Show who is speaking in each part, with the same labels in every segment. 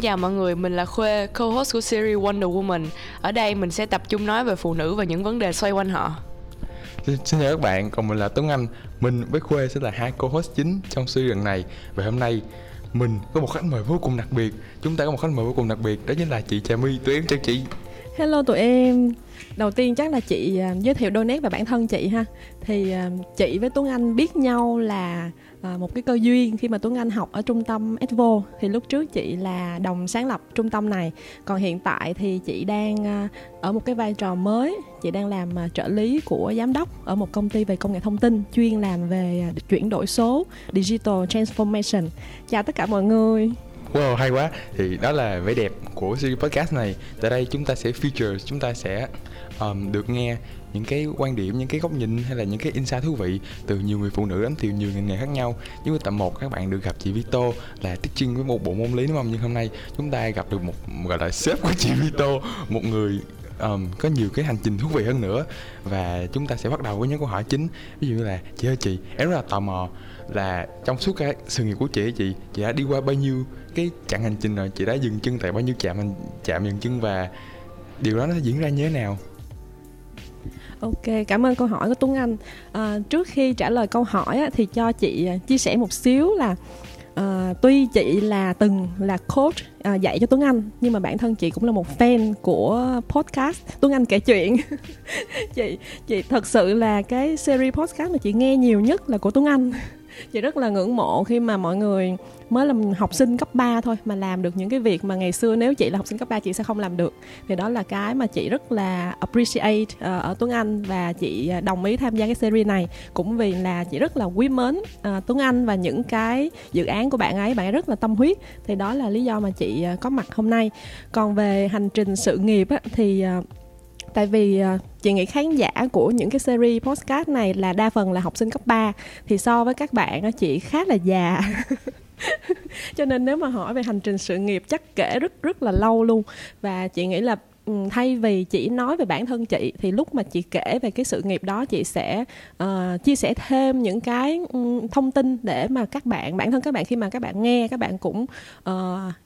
Speaker 1: chào mọi người, mình là Khuê, co-host của series Wonder Woman. Ở đây mình sẽ tập trung nói về phụ nữ và những vấn đề xoay quanh họ.
Speaker 2: Xin, chào các bạn, còn mình là Tuấn Anh. Mình với Khuê sẽ là hai co-host chính trong series lần này. Và hôm nay mình có một khách mời vô cùng đặc biệt. Chúng ta có một khách mời vô cùng đặc biệt, đó chính là chị Trà My. Tụi em chào chị.
Speaker 3: Hello tụi em. Đầu tiên chắc là chị uh, giới thiệu đôi nét về bản thân chị ha. Thì uh, chị với Tuấn Anh biết nhau là à, một cái cơ duyên khi mà Tuấn Anh học ở trung tâm Edvo thì lúc trước chị là đồng sáng lập trung tâm này. Còn hiện tại thì chị đang à, ở một cái vai trò mới. Chị đang làm à, trợ lý của giám đốc ở một công ty về công nghệ thông tin chuyên làm về à, chuyển đổi số digital transformation. Chào tất cả mọi người.
Speaker 2: Wow, hay quá. Thì đó là vẻ đẹp của series podcast này. Tại đây chúng ta sẽ feature, chúng ta sẽ um, được nghe những cái quan điểm những cái góc nhìn hay là những cái insight thú vị từ nhiều người phụ nữ đến từ nhiều ngành nghề khác nhau. Như tập 1 các bạn được gặp chị Vito là teaching với một bộ môn lý đúng không? Nhưng hôm nay chúng ta gặp được một gọi là sếp của chị Vito một người um, có nhiều cái hành trình thú vị hơn nữa. Và chúng ta sẽ bắt đầu với những câu hỏi chính. Ví dụ như là chị ơi chị em rất là tò mò là trong suốt cái sự nghiệp của chị chị chị đã đi qua bao nhiêu cái chặng hành trình rồi? Chị đã dừng chân tại bao nhiêu chạm chạm dừng chân và điều đó nó sẽ diễn ra như thế nào?
Speaker 3: Ok, cảm ơn câu hỏi của Tuấn Anh. À, trước khi trả lời câu hỏi á, thì cho chị à, chia sẻ một xíu là à, tuy chị là từng là coach à, dạy cho Tuấn Anh nhưng mà bản thân chị cũng là một fan của podcast Tuấn Anh kể chuyện. chị chị thật sự là cái series podcast mà chị nghe nhiều nhất là của Tuấn Anh chị rất là ngưỡng mộ khi mà mọi người mới là học sinh cấp 3 thôi mà làm được những cái việc mà ngày xưa nếu chị là học sinh cấp 3 chị sẽ không làm được. Thì đó là cái mà chị rất là appreciate uh, ở Tuấn Anh và chị ờ, đồng ý tham gia cái series này. Cũng vì là chị rất là quý mến uh, Tuấn Anh và những cái dự án của bạn ấy bạn ấy rất là tâm huyết. Thì đó là lý do mà chị uh, có mặt hôm nay. Còn về hành trình sự nghiệp á, thì uh, tại vì à, chị nghĩ khán giả của những cái series podcast này là đa phần là học sinh cấp 3 thì so với các bạn chị khá là già. Cho nên nếu mà hỏi về hành trình sự nghiệp chắc kể rất rất là lâu luôn. Và chị nghĩ là ừ, thay vì chỉ nói về bản thân chị thì lúc mà chị kể về cái sự nghiệp đó chị sẽ uh, chia sẻ thêm những cái um, thông tin để mà các bạn bản thân các bạn khi mà các bạn nghe các bạn cũng uh,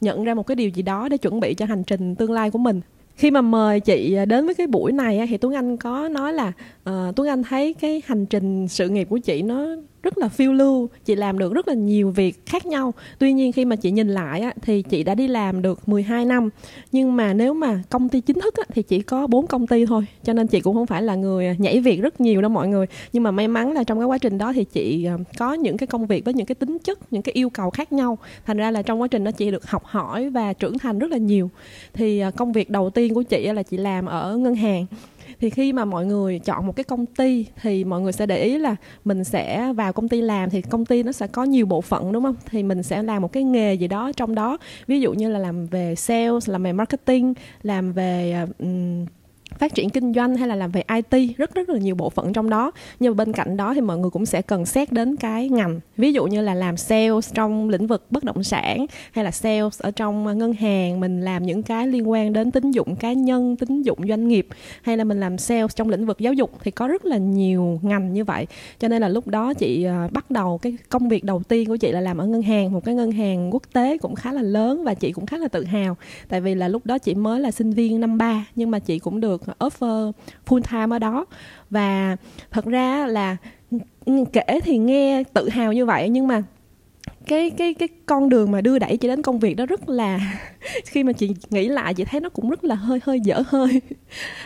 Speaker 3: nhận ra một cái điều gì đó để chuẩn bị cho hành trình tương lai của mình khi mà mời chị à, đến với cái buổi này thì Tuấn Anh có nói là uh, Tuấn Anh thấy cái hành trình sự nghiệp của chị nó rất là phiêu lưu chị làm được rất là nhiều việc khác nhau. Tuy nhiên khi mà chị nhìn lại á, thì chị đã đi làm được 12 năm. Nhưng mà nếu mà công ty chính thức á, thì chỉ có bốn công ty thôi cho nên chị cũng không phải là người nhảy việc rất nhiều đâu mọi người. Nhưng mà may mắn là trong cái quá trình đó thì chị ờ, có những cái công việc với những cái tính chất những cái yêu cầu khác nhau. Thành ra là trong quá trình đó chị được học hỏi và trưởng thành rất là nhiều. Thì ờ, công việc đầu tiên của chị là chị làm ở ngân hàng thì khi mà mọi người chọn một cái công ty thì mọi người sẽ để ý là mình sẽ vào công ty làm thì công ty nó sẽ có nhiều bộ phận đúng không? Thì mình sẽ làm một cái nghề gì đó trong đó. Ví dụ như là làm về sales làm về marketing làm về um, phát triển kinh doanh hay là làm về IT rất rất là nhiều bộ phận trong đó. Nhưng mà bên cạnh đó thì mọi người cũng sẽ cần xét đến cái ngành. Ví dụ như là làm sales trong lĩnh vực bất động sản hay là sales ở trong ngân hàng, mình làm những cái liên quan đến tín dụng cá nhân, tín dụng doanh nghiệp hay là mình làm sales trong lĩnh vực giáo dục thì có rất là nhiều ngành như vậy. Cho nên là lúc đó chị ờ, bắt đầu cái công việc đầu tiên của chị là làm ở ngân hàng, một cái ngân hàng quốc tế cũng khá là lớn và chị cũng khá là tự hào. Tại vì là lúc đó chị mới là sinh viên năm ba, nhưng mà chị cũng được offer ờ, full time ở đó. Và thật ra là kể thì nghe tự hào như vậy nhưng mà cái cái cái con đường mà đưa đẩy chị đến công việc đó rất là khi mà chị nghĩ lại chị thấy nó cũng rất là hơi hơi dở hơi.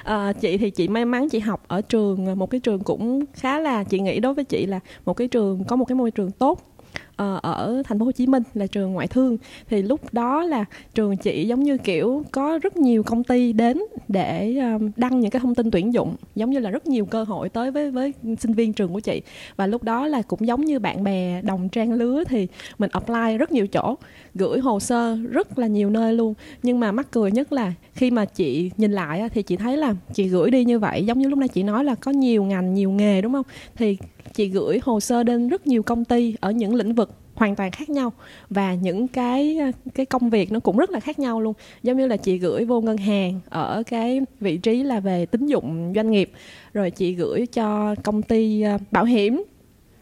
Speaker 3: À, chị thì chị may mắn chị học ở trường một cái trường cũng khá là chị nghĩ đối với chị là một cái trường có một cái môi trường tốt. Ờ, ở thành phố Hồ Chí Minh là trường ngoại thương. Thì lúc đó là trường chị giống như kiểu có rất nhiều công ty đến để ờ, đăng những cái thông tin tuyển dụng, giống như là rất nhiều cơ hội tới với với sinh viên trường của chị. Và lúc đó là cũng giống như bạn bè đồng trang lứa thì mình apply rất nhiều chỗ, gửi hồ sơ rất là nhiều nơi luôn. Nhưng mà mắc cười nhất là khi mà chị nhìn lại thì chị thấy là chị gửi đi như vậy, giống như lúc nãy chị nói là có nhiều ngành, nhiều nghề, đúng không? Thì chị gửi hồ sơ đến rất nhiều công ty ở những lĩnh vực hoàn toàn khác nhau và những cái ờ, cái công việc nó cũng rất là khác nhau luôn. Giống như là chị gửi vô ngân hàng ở cái vị trí là về tín dụng doanh nghiệp rồi chị gửi cho công ty ờ, bảo hiểm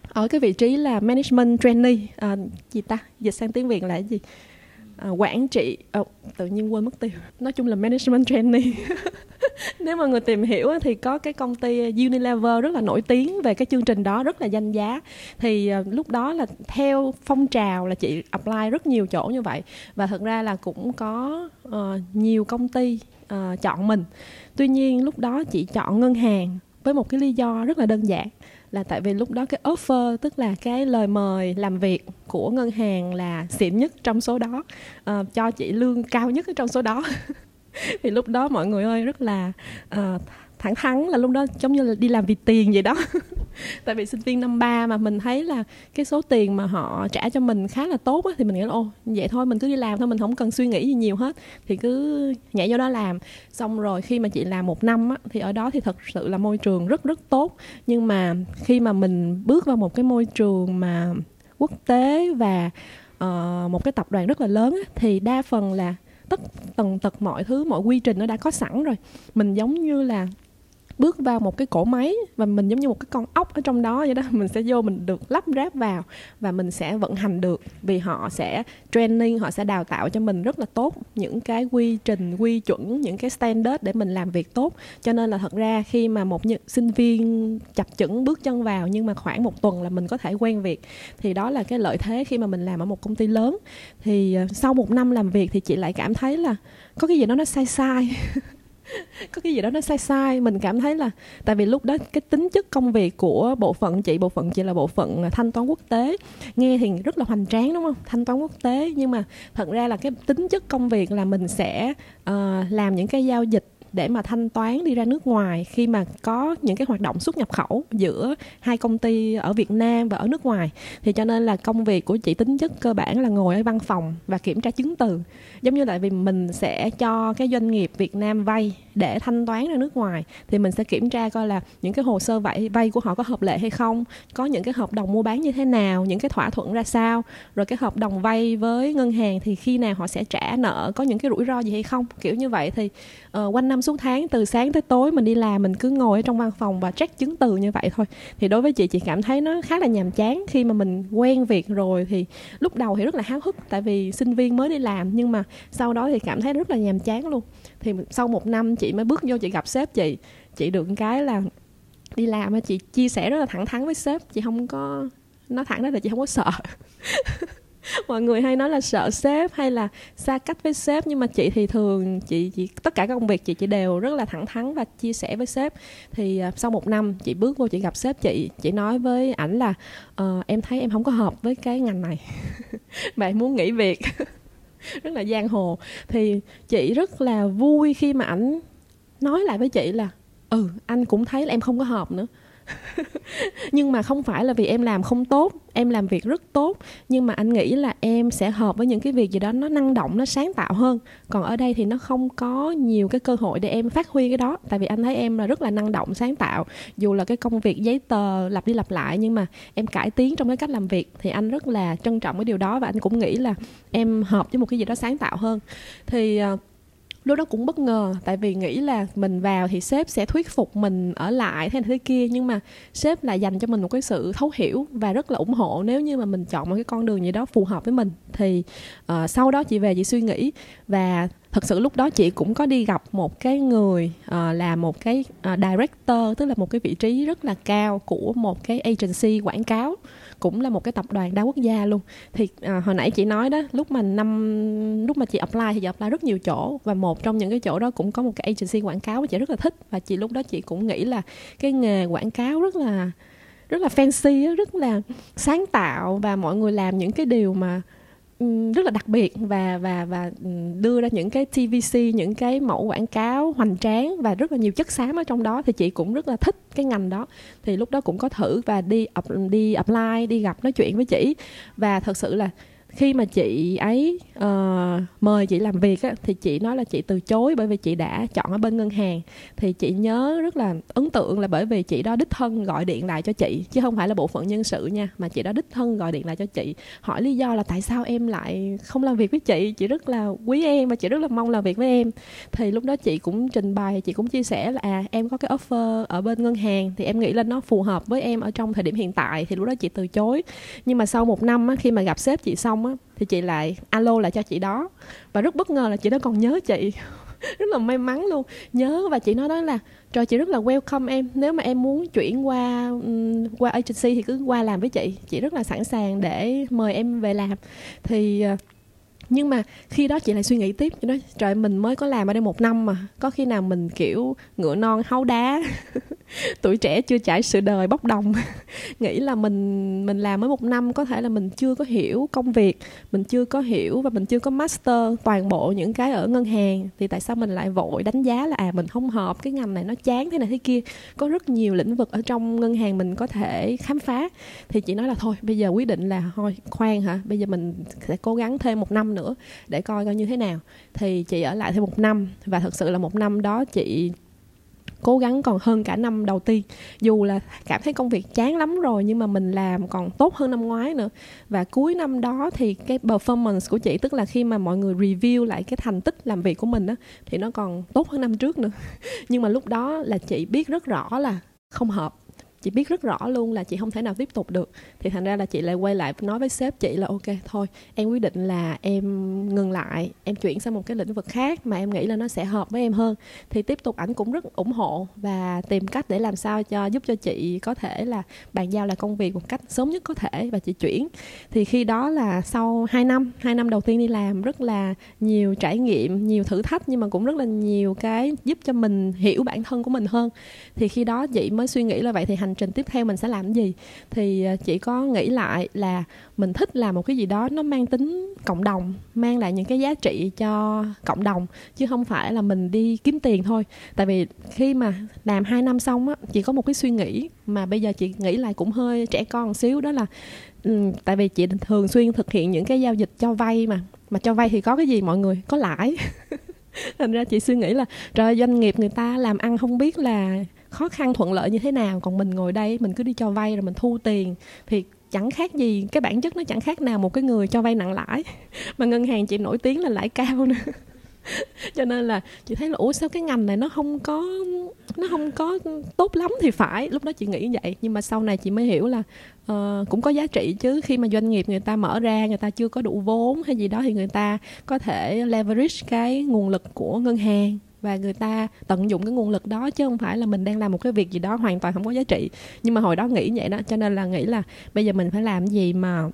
Speaker 3: ở cái vị trí là management trainee. À, gì ta? Dịch sang tiếng việt là cái gì? À, quản trị. Oh, tự nhiên quên mất tiêu. Nói chung là management training nếu mà người tìm hiểu thì có cái công ty Unilever rất là nổi tiếng về cái chương trình đó rất là danh giá. Thì ờ, lúc đó là theo phong trào là chị apply rất nhiều chỗ như vậy. Và thật ra là cũng có uh, nhiều công ty uh, chọn mình. Tuy nhiên lúc đó chị chọn ngân hàng với một cái lý do rất là đơn giản là tại vì lúc đó cái offer tức là cái lời mời làm việc của ngân hàng là xịn nhất trong số đó. Uh, cho chị lương cao nhất trong số đó. thì lúc đó mọi người ơi rất là uh, thẳng thắn là lúc đó giống như là đi làm vì tiền vậy đó. Tại vì sinh viên năm ba mà mình thấy là cái số tiền mà họ trả cho mình khá là tốt á, thì mình nghĩ là ô vậy thôi mình cứ đi làm thôi mình không cần suy nghĩ gì nhiều hết. Thì cứ nhảy vô đó làm. Xong rồi khi mà chị làm một năm á, thì ở đó thì thật sự là môi trường rất rất tốt. Nhưng mà khi mà mình bước vào một cái môi trường mà quốc tế và uh, một cái tập đoàn rất là lớn á, thì đa phần là tất tần tật mọi thứ, mọi quy trình nó đã có sẵn rồi. Mình giống như là bước vào một cái cỗ máy và mình giống như một cái con ốc ở trong đó vậy đó. Mình sẽ vô mình được lắp ráp vào và mình sẽ vận hành được vì họ sẽ training, họ sẽ đào tạo cho mình rất là tốt những cái quy trình, quy chuẩn, những cái standard để mình làm việc tốt. Cho nên là thật ra khi mà một sinh viên chập chững bước chân vào nhưng mà khoảng một tuần là mình có thể quen việc, thì đó là cái lợi thế khi mà mình làm ở một công ty lớn. Thì ờ, sau một năm làm việc thì chị lại cảm thấy là có cái gì đó nó sai sai. có cái gì đó nó sai sai mình cảm thấy là tại vì lúc đó cái tính chất công việc của bộ phận chị bộ phận chị là bộ phận à, thanh toán quốc tế. Nghe thì rất là hoành tráng đúng không? Thanh toán quốc tế nhưng mà thật ra là cái tính chất công việc là mình sẽ uh, làm những cái giao dịch để mà thanh toán đi ra nước ngoài khi mà có những cái hoạt động xuất nhập khẩu giữa hai công ty ở Việt Nam và ở nước ngoài. Thì cho nên là công việc của chị tính chất cơ bản là ngồi ở văn phòng và kiểm tra chứng từ. Giống như tại vì mình sẽ cho cái doanh nghiệp Việt Nam vay để thanh toán ra nước ngoài thì mình sẽ kiểm tra coi là những cái hồ sơ vay vay của họ có hợp lệ hay không có những cái hợp đồng mua bán như thế nào những cái thỏa thuận ra sao rồi cái hợp đồng vay với ngân hàng thì khi nào họ sẽ trả nợ có những cái rủi ro gì hay không. Kiểu như vậy thì uh, quanh năm suốt tháng, từ sáng tới tối mình đi làm, mình cứ ngồi ở trong văn phòng và check chứng từ như vậy thôi. Thì đối với chị chị cảm thấy nó khá là nhàm chán. Khi mà mình quen việc rồi thì lúc đầu thì rất là háo hức, tại vì sinh viên mới đi làm, nhưng mà sau đó thì cảm thấy rất là nhàm chán luôn. Thì sau một năm chị mới bước vô chị gặp sếp chị. Chị được cái là đi làm chị chia sẻ rất là thẳng thắn với sếp. Chị không có, nói thẳng đó là chị không có sợ. mọi người hay nói là sợ sếp hay là xa cách với sếp nhưng mà chị thì thường chị, chị tất cả các công việc chị chị đều rất là thẳng thắn và chia sẻ với sếp. Thì uh, sau một năm chị bước vô chị gặp sếp chị chị nói với ảnh là uh, em thấy em không có hợp với cái ngành này. Bạn em muốn nghỉ việc. Rất là giang hồ. Thì chị rất là vui khi mà ảnh nói lại với chị là ừ anh cũng thấy là em không có hợp nữa. nhưng mà không phải là vì em làm không tốt em làm việc rất tốt nhưng mà anh nghĩ là em sẽ hợp với những cái việc gì đó nó năng động nó sáng tạo hơn. Còn ở đây thì nó không có nhiều cái cơ hội để em phát huy cái đó. Tại vì anh thấy em là rất là năng động sáng tạo. Dù là cái công việc giấy tờ lặp đi lặp lại nhưng mà em cải tiến trong cái cách làm việc thì anh rất là trân trọng cái điều đó và anh cũng nghĩ là em hợp với một cái gì đó sáng tạo hơn. Thì uh, lúc đó cũng bất ngờ tại vì nghĩ là mình vào thì sếp sẽ thuyết phục mình ở lại thế này thế kia nhưng mà sếp lại dành cho mình một cái sự thấu hiểu và rất là ủng hộ. Nếu như mà mình chọn một cái con đường gì đó phù hợp với mình thì uh, sau đó chị về chị suy nghĩ. Và thật sự lúc đó chị cũng có đi gặp một cái người uh, là một cái uh, director tức là một cái vị trí rất là cao của một cái agency quảng cáo cũng là một cái tập đoàn đa quốc gia luôn. Thì à, hồi nãy chị nói đó lúc mà năm lúc mà chị apply thì chị apply rất nhiều chỗ và một trong những cái chỗ đó cũng có một cái agency quảng cáo mà chị rất là thích và chị lúc đó chị cũng nghĩ là cái nghề quảng cáo rất là rất là fancy rất là sáng tạo và mọi người làm những cái điều mà Ừ, rất là đặc biệt và và và ừ, đưa ra những cái TVC những cái mẫu quảng cáo hoành tráng và rất là nhiều chất xám ở trong đó thì chị cũng rất là thích cái ngành đó. Thì lúc đó cũng có thử và đi đi apply, đi gặp nói chuyện với chị. Và thật sự là khi mà chị ấy uh, mời chị làm việc á, thì chị nói là chị từ chối bởi vì chị đã chọn ở bên ngân hàng. Thì chị nhớ rất là ấn tượng là bởi vì chị đó đích thân gọi điện lại cho chị chứ không phải là bộ phận nhân sự nha mà chị đó đích thân gọi điện lại cho chị hỏi lý do là tại sao em lại không làm việc với chị. Chị rất là quý em và chị rất là mong làm việc với em. Thì lúc đó chị cũng trình bày chị cũng chia sẻ là à em có cái offer ở bên ngân hàng thì em nghĩ là nó phù hợp với em ở trong thời điểm hiện tại thì lúc đó chị từ chối. Nhưng mà sau một năm á, khi mà gặp sếp chị xong xong á thì chị lại alo lại cho chị đó. Và rất bất ngờ là chị đó còn nhớ chị. Rất là may mắn luôn. Nhớ và chị nói đó là trời chị rất là welcome em. Nếu mà em muốn chuyển qua qua agency thì cứ qua làm với chị. Chị rất là sẵn sàng để mời em về làm. Thì uh, nhưng mà khi đó chị lại suy nghĩ tiếp, chị nói, trời, mình mới có làm ở đây một năm mà, có khi nào mình, kiểu, ngựa non háu đá tuổi trẻ chưa trải sự đời bốc đồng? Nghĩ là mình mình làm mới một năm, có thể là mình chưa có hiểu công việc, mình chưa có hiểu và mình chưa có master toàn bộ những cái ở ngân hàng, thì tại sao mình lại vội đánh giá là à mình không hợp, cái ngành này nó chán thế này thế kia. Có rất nhiều lĩnh vực ở trong ngân hàng mình có thể khám phá. Thì chị nói là, thôi, bây giờ quyết định là, thôi, khoan hả, bây giờ mình sẽ cố gắng thêm một năm nữa, để coi coi như thế nào. Thì chị ở lại thêm một năm, và thật sự là một năm đó chị cố gắng còn hơn cả năm đầu tiên. Dù là cảm thấy công việc chán lắm rồi, nhưng mà mình làm còn tốt hơn năm ngoái nữa. Và cuối năm đó thì cái performance của chị, tức là khi mà mọi người review lại cái thành tích làm việc của mình á, thì nó còn tốt hơn năm trước nữa. Nhưng mà lúc đó là chị biết rất rõ là không hợp chị biết rất rõ luôn là chị không thể nào tiếp tục được. Thì thành ra là chị lại quay lại nói với sếp chị là, ok, thôi, em quyết định là em ngừng lại, em chuyển sang một cái lĩnh vực khác mà em nghĩ là nó sẽ hợp với em hơn. Thì tiếp tục ảnh cũng rất ủng hộ và tìm cách để làm sao cho giúp cho chị có thể là bàn giao lại công việc một cách sớm nhất có thể và chị chuyển. Thì khi đó là sau 2 năm 2 năm đầu tiên đi làm rất là nhiều trải nghiệm, nhiều thử thách nhưng mà cũng rất là nhiều cái giúp cho mình hiểu bản thân của mình hơn. Thì khi đó chị mới suy nghĩ là vậy thì hành trình tiếp theo mình sẽ làm gì. Thì à, chị có nghĩ lại là mình thích làm một cái gì đó nó mang tính cộng đồng, mang lại những cái giá trị cho cộng đồng, chứ không phải là mình đi kiếm tiền thôi. Tại vì khi mà làm hai năm xong á, chị có một cái suy nghĩ mà bây giờ chị nghĩ lại cũng hơi trẻ con một xíu, đó là tại vì chị thường xuyên thực hiện những cái giao dịch cho vay mà mà cho vay thì có cái gì mọi người? Có lãi. Thành ra chị suy nghĩ là trời doanh nghiệp người ta làm ăn không biết là khó khăn thuận lợi như thế nào? Còn mình ngồi đây mình cứ đi cho vay rồi mình thu tiền thì chẳng khác gì cái bản chất nó chẳng khác nào một cái người cho vay nặng lãi. Mà ngân hàng chị nổi tiếng là lãi cao nữa. Cho nên là chị thấy là ủa sao cái ngành này nó không có nó không có tốt lắm thì phải? Lúc đó chị nghĩ vậy. Nhưng mà sau này chị mới hiểu là uh, cũng có giá trị chứ. Khi mà doanh nghiệp người ta mở ra người ta chưa có đủ vốn hay gì đó thì người ta có thể leverage cái nguồn lực của ngân hàng và người ta tận dụng cái nguồn lực đó chứ không phải là mình đang làm một cái việc gì đó hoàn toàn không có giá trị. Nhưng mà hồi đó nghĩ vậy đó cho nên là nghĩ là bây giờ mình phải làm gì mà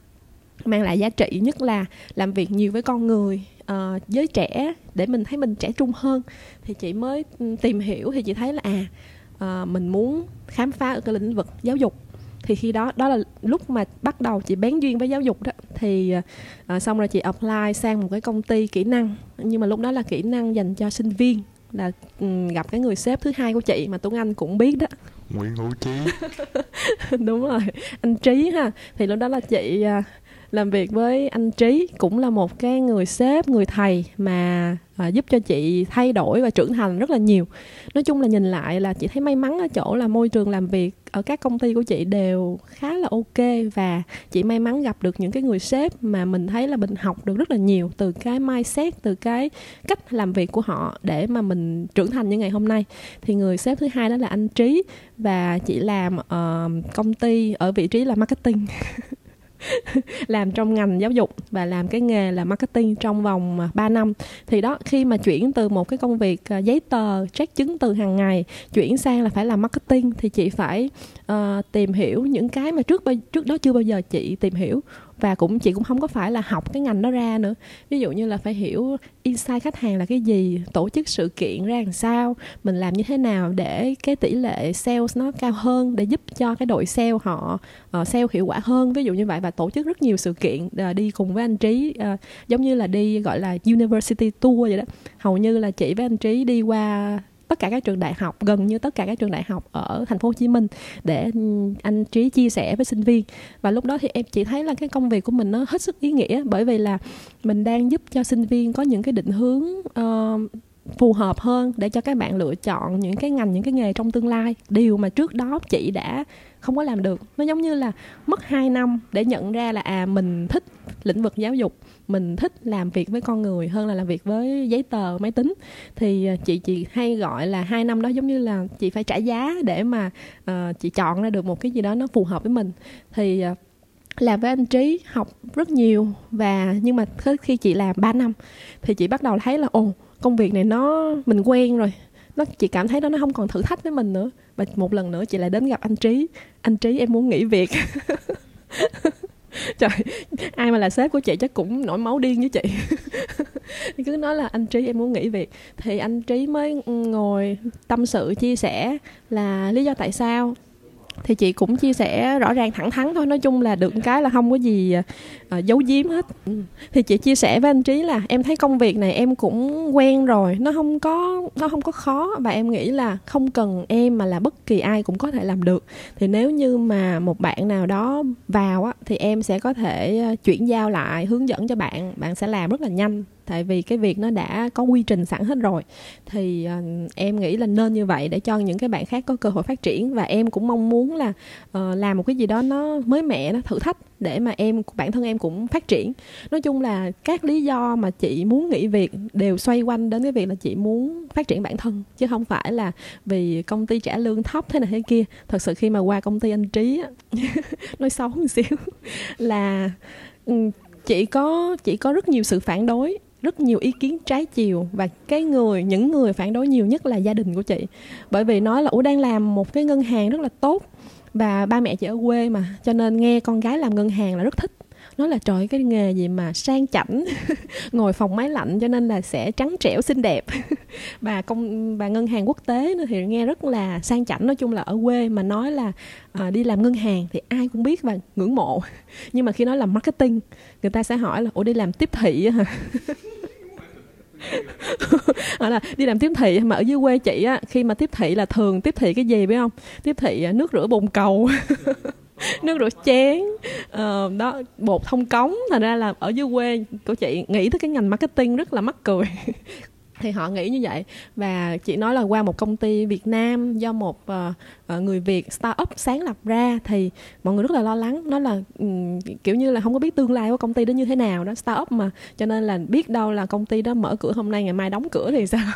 Speaker 3: mang lại giá trị nhất là làm việc nhiều với con người uh, giới trẻ để mình thấy mình trẻ trung hơn. Thì chị mới ừ, tìm hiểu thì chị thấy là à uh, mình muốn khám phá ở cái lĩnh vực giáo dục. Thì khi đó đó là lúc mà bắt đầu chị bén duyên với giáo dục đó. Thì uh, xong rồi chị apply sang một cái công ty kỹ năng. Nhưng mà lúc đó là kỹ năng dành cho sinh viên là um, gặp cái người sếp thứ hai của chị mà Tuấn Anh cũng biết đó.
Speaker 2: Nguyễn Hữu Trí.
Speaker 3: Đúng rồi anh Trí ha. Thì lúc đó là chị uh, làm việc với anh Trí cũng là một cái người sếp người thầy mà à, giúp cho chị thay đổi và trưởng thành rất là nhiều. Nói chung là nhìn lại là chị thấy may mắn ở chỗ là môi trường làm việc ở các công ty của chị đều khá là ok và chị may mắn gặp được những cái người sếp mà mình thấy là mình học được rất là nhiều từ cái mindset từ cái cách làm việc của họ để mà mình trưởng thành như ngày hôm nay. Thì người sếp thứ hai đó là anh trí và chị làm uh, công ty ở vị trí là marketing. làm trong ngành giáo dục và làm cái nghề là marketing trong vòng à, 3 năm. Thì đó khi mà chuyển từ một cái công việc à, giấy tờ check chứng từ hàng ngày chuyển sang là phải làm marketing thì chị phải uh, tìm hiểu những cái mà trước trước đó chưa bao giờ chị tìm hiểu và cũng chị cũng không có phải là học cái ngành đó ra nữa. Ví dụ như là phải hiểu insight khách hàng là cái gì tổ chức sự kiện ra làm sao mình làm như thế nào để cái tỷ lệ sales nó cao hơn để giúp cho cái đội sale họ uh, sale hiệu quả hơn. Ví dụ như vậy và tổ chức rất nhiều sự kiện uh, đi cùng với anh trí uh, giống như là đi gọi là university tour vậy đó. Hầu như là chị với anh trí đi qua tất cả các trường đại học gần như tất cả các trường đại học ở thành phố Hồ Chí Minh để ừ, anh Trí chia sẻ với sinh viên. Và lúc đó thì em chỉ thấy là cái công việc của mình nó hết sức ý nghĩa bởi vì là mình đang giúp cho sinh viên có những cái định hướng uh, phù hợp hơn để cho các bạn lựa chọn những cái ngành những cái nghề trong tương lai. Điều mà trước đó chị đã không có làm được nó giống như là mất 2 năm để nhận ra là à mình thích lĩnh vực giáo dục mình thích làm việc với con người hơn là làm việc với giấy tờ máy tính. Thì à, chị chị hay gọi là hai năm đó giống như là chị phải trả giá để mà uh, chị chọn ra được một cái gì đó nó phù hợp với mình. Thì uh, làm với anh trí học rất nhiều và nhưng mà khi chị làm 3 năm thì chị bắt đầu thấy là ồ công việc này nó, mình quen rồi. Nó, chị cảm thấy đó, nó không còn thử thách với mình nữa. Và một lần nữa chị lại đến gặp anh trí. Anh trí, em muốn nghỉ việc. Trời, ai mà là sếp của chị chắc cũng nổi máu điên với chị. Cứ nói là, anh trí, em muốn nghỉ việc. Thì anh trí mới ngồi tâm sự, chia sẻ là lý do tại sao thì chị cũng chia sẻ rõ ràng thẳng thắn thôi nói chung là được cái là không có gì uh, giấu giếm hết. Thì chị chia sẻ với anh trí là em thấy công việc này em cũng quen rồi nó không có nó không có khó và em nghĩ là không cần em mà là bất kỳ ai cũng có thể làm được. Thì nếu như mà một bạn nào đó vào á thì em sẽ có thể ờ, chuyển giao lại hướng dẫn cho bạn bạn sẽ làm rất là nhanh tại vì cái việc nó đã có quy trình sẵn hết rồi. Thì uh, em nghĩ là nên như vậy để cho những cái bạn khác có cơ hội phát triển. Và em cũng mong muốn là uh, làm một cái gì đó nó mới mẻ nó thử thách để mà em bản thân em cũng phát triển. Nói chung là các lý do mà chị muốn nghỉ việc đều xoay quanh đến cái việc là chị muốn phát triển bản thân chứ không phải là vì công ty trả lương thấp thế này thế kia. Thật sự khi mà qua công ty anh trí nói xấu một xíu là ừ, chị có chị có rất nhiều sự phản đối rất nhiều ý kiến trái chiều và cái người, những người phản đối nhiều nhất là gia đình của chị. Bởi vì nói là, ủa, đang làm một cái ngân hàng rất là tốt và ba mẹ chị ở quê mà, cho nên nghe con gái làm ngân hàng là rất thích nói là trời cái nghề gì mà sang chảnh ngồi phòng máy lạnh cho nên là sẽ trắng trẻo xinh đẹp. Bà công bà ngân hàng quốc tế thì nghe rất là sang chảnh nói chung là ở quê mà nói là à, đi làm ngân hàng thì ai cũng biết và ngưỡng mộ. Nhưng mà khi nói là marketing người ta sẽ hỏi là ủa đi làm tiếp thị hả? Hoặc là đi làm tiếp thị mà ở dưới quê chị á khi mà tiếp thị là thường tiếp thị cái gì biết không? Tiếp thị à, nước rửa bồn cầu. nước rửa chén. Uh, đó bột thông cống. Thành ra là ở dưới quê của chị nghĩ tới cái ngành marketing rất là mắc cười. Thì họ nghĩ như vậy. Và chị nói là qua một công ty Việt Nam do một uh, người Việt startup sáng lập ra thì mọi người rất là lo lắng. Nó là um, kiểu như là không có biết tương lai của công ty đó như thế nào đó startup mà. Cho nên là biết đâu là công ty đó mở cửa hôm nay ngày mai đóng cửa thì sao?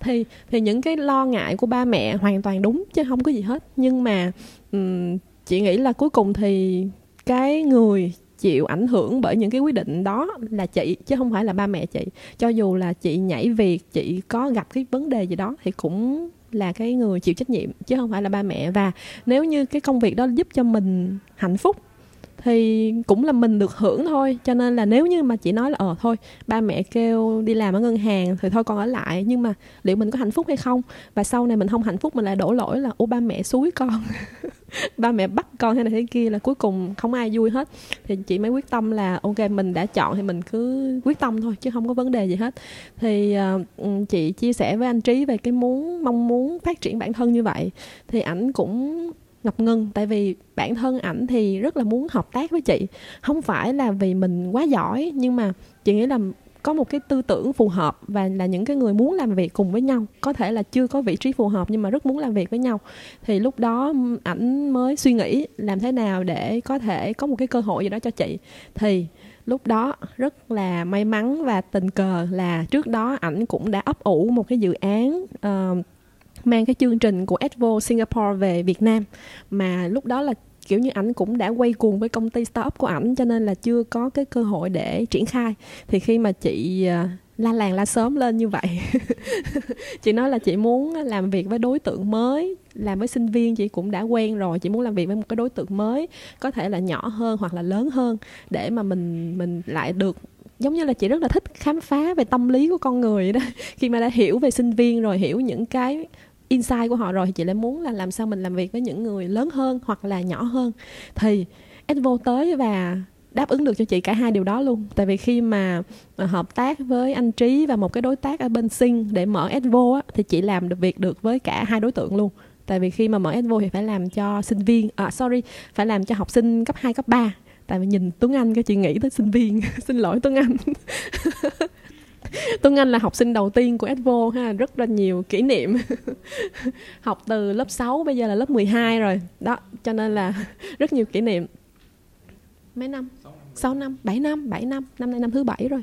Speaker 3: Thì thì những cái lo ngại của ba mẹ hoàn toàn đúng chứ không có gì hết. Nhưng mà um, chị nghĩ là cuối cùng thì cái người chịu ảnh hưởng bởi những cái quyết định đó là chị, chứ không phải là ba mẹ chị. Cho dù là chị nhảy việc, chị có gặp cái vấn đề gì đó thì cũng là cái người chịu trách nhiệm, chứ không phải là ba mẹ. Và nếu như cái công việc đó giúp cho mình hạnh phúc thì cũng là mình được hưởng thôi. Cho nên là nếu như mà chị nói là ờ thôi ba mẹ kêu đi làm ở ngân hàng thì thôi con ở lại nhưng mà liệu mình có hạnh phúc hay không? Và sau này mình không hạnh phúc mình lại đổ lỗi là ô ba mẹ suối con. Ba mẹ bắt con thế này thế kia là cuối cùng không ai vui hết. Thì chị mới quyết tâm là ok mình đã chọn thì mình cứ quyết tâm thôi chứ không có vấn đề gì hết. Thì uh, chị chia sẻ với anh trí về cái muốn mong muốn phát triển bản thân như vậy. Thì ảnh cũng ngập ngừng tại vì bản thân ảnh thì rất là muốn hợp tác với chị. Không phải là vì mình quá giỏi nhưng mà chị nghĩ là có một cái tư tưởng phù hợp và là những cái người muốn làm việc cùng với nhau. Có thể là chưa có vị trí phù hợp nhưng mà rất muốn làm việc với nhau. Thì lúc đó ảnh mới suy nghĩ làm thế nào để có thể có một cái cơ hội gì đó cho chị. Thì lúc đó rất là may mắn và tình cờ là trước đó ảnh cũng đã ấp ủ một cái dự án uh, mang cái chương trình của Advo Singapore về Việt Nam. Mà lúc đó là kiểu như ảnh cũng đã quay cuồng với công ty startup của ảnh, cho nên là chưa có cái cơ hội để triển khai. Thì khi mà chị à, la làng la sớm lên như vậy, chị nói là chị muốn làm việc với đối tượng mới, làm với sinh viên, chị cũng đã quen rồi, chị muốn làm việc với một cái đối tượng mới, có thể là nhỏ hơn hoặc là lớn hơn, để mà mình mình lại được, giống như là chị rất là thích khám phá về tâm lý của con người đó. Khi mà đã hiểu về sinh viên rồi, hiểu những cái insight của họ rồi thì chị lại muốn là làm sao mình làm việc với những người lớn hơn hoặc là nhỏ hơn. Thì Advo tới và đáp ứng được cho chị cả hai điều đó luôn. Tại vì khi mà à, hợp tác với anh trí và một cái đối tác ở bên sinh để mở Advo á, thì chị làm được việc được với cả hai đối tượng luôn. Tại vì khi mà mở Advo thì phải làm cho sinh viên à sorry phải làm cho học sinh cấp 2, cấp 3 tại vì nhìn Tuấn Anh cái chị nghĩ tới sinh viên. Xin lỗi Tuấn Anh. Tuấn Anh là học sinh đầu tiên của Advo ha, rất là nhiều kỷ niệm. học từ lớp 6 bây giờ là lớp 12 rồi. Đó, cho nên là rất nhiều kỷ niệm. Mấy năm? 6 năm, 7 năm, 7 năm, năm nay năm thứ bảy rồi.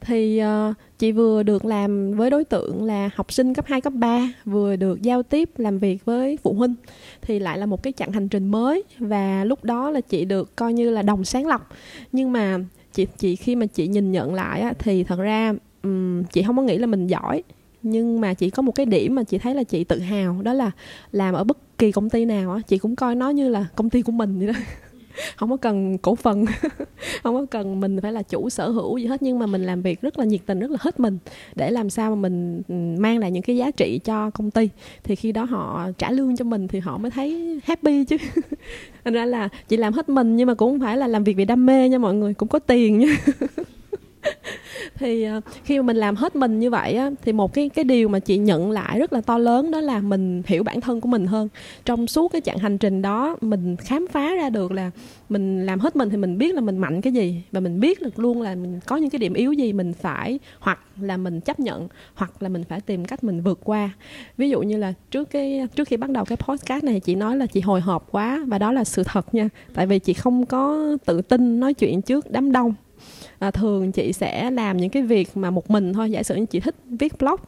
Speaker 3: thì uh, chị vừa được làm với đối tượng là học sinh cấp 2, cấp 3 vừa được giao tiếp làm việc với phụ huynh thì lại là một cái chặng hành trình mới và lúc đó là chị được coi như là đồng sáng lọc nhưng mà chị chị khi mà chị nhìn nhận lại á, thì thật ra um, chị không có nghĩ là mình giỏi nhưng mà chị có một cái điểm mà chị thấy là chị tự hào đó là làm ở bất kỳ công ty nào á chị cũng coi nó như là công ty của mình vậy đó. Không có cần cổ phần không có cần mình phải là chủ sở hữu gì hết nhưng mà mình làm việc rất là nhiệt tình rất là hết mình để làm sao mà mình mang lại những cái giá trị cho công ty. Thì khi đó họ trả lương cho mình thì họ mới thấy happy chứ. Thành ra là chị làm hết mình nhưng mà cũng không phải là làm việc vì đam mê nha mọi người cũng có tiền nha. thì à, khi mà mình làm hết mình như vậy á, thì một cái cái điều mà chị nhận lại rất là to lớn đó là mình hiểu bản thân của mình hơn. Trong suốt cái chặng hành trình đó, mình khám phá ra được là mình làm hết mình thì mình biết là mình mạnh cái gì và mình biết được luôn là mình có những cái điểm yếu gì mình phải hoặc là mình chấp nhận hoặc là mình phải tìm cách mình vượt qua. Ví dụ như là trước cái, trước khi bắt đầu cái podcast này, chị nói là chị hồi hộp quá và đó là sự thật nha. Tại vì chị không có tự tin nói chuyện trước đám đông à, thường chị sẽ làm những cái việc mà một mình thôi. Giả sử như chị thích viết blog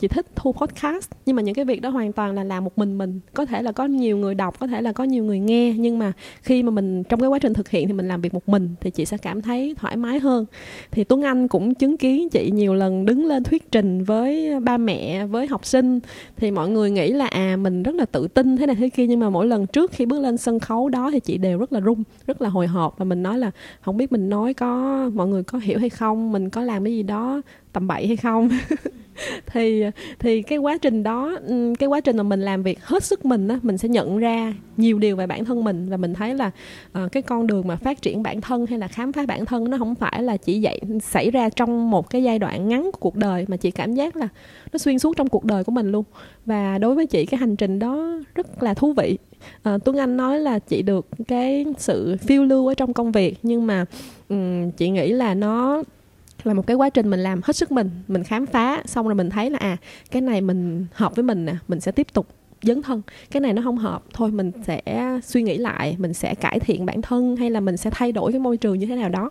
Speaker 3: chị thích thu podcast nhưng mà những cái việc đó hoàn toàn là làm một mình mình. Có thể là có nhiều người đọc có thể là có nhiều người nghe nhưng mà khi mà mình trong cái quá trình thực hiện thì mình làm việc một mình thì chị sẽ cảm thấy thoải mái hơn. Thì tuấn anh cũng chứng kiến chị nhiều lần đứng lên thuyết trình với ba mẹ với học sinh. Thì mọi người nghĩ là à mình rất là tự tin thế này thế kia nhưng mà mỗi lần trước khi bước lên sân khấu đó thì chị đều rất là run rất là hồi hộp và mình nói là không biết mình nói có mọi người có hiểu hay không mình có làm cái gì đó tầm bậy hay không. Thì thì cái quá trình đó ừ, cái quá trình mà mình làm việc hết sức mình á mình sẽ nhận ra nhiều điều về bản thân mình và mình thấy là uh, cái con đường mà phát triển bản thân hay là khám phá bản thân nó không phải là chỉ dạy xảy ra trong một cái giai đoạn ngắn của cuộc đời mà chị cảm giác là nó xuyên suốt trong cuộc đời của mình luôn. Và đối với chị cái hành trình đó rất là thú vị. Uh, tuấn anh nói là chị được cái sự phiêu lưu ở trong công việc nhưng mà um, chị nghĩ là nó là một cái quá trình mình làm hết sức mình mình khám phá xong rồi mình thấy là à cái này mình hợp với mình nè mình sẽ tiếp tục dấn thân. Cái này nó không hợp thôi mình sẽ suy nghĩ lại mình sẽ cải thiện bản thân hay là mình sẽ thay đổi cái môi trường như thế nào đó.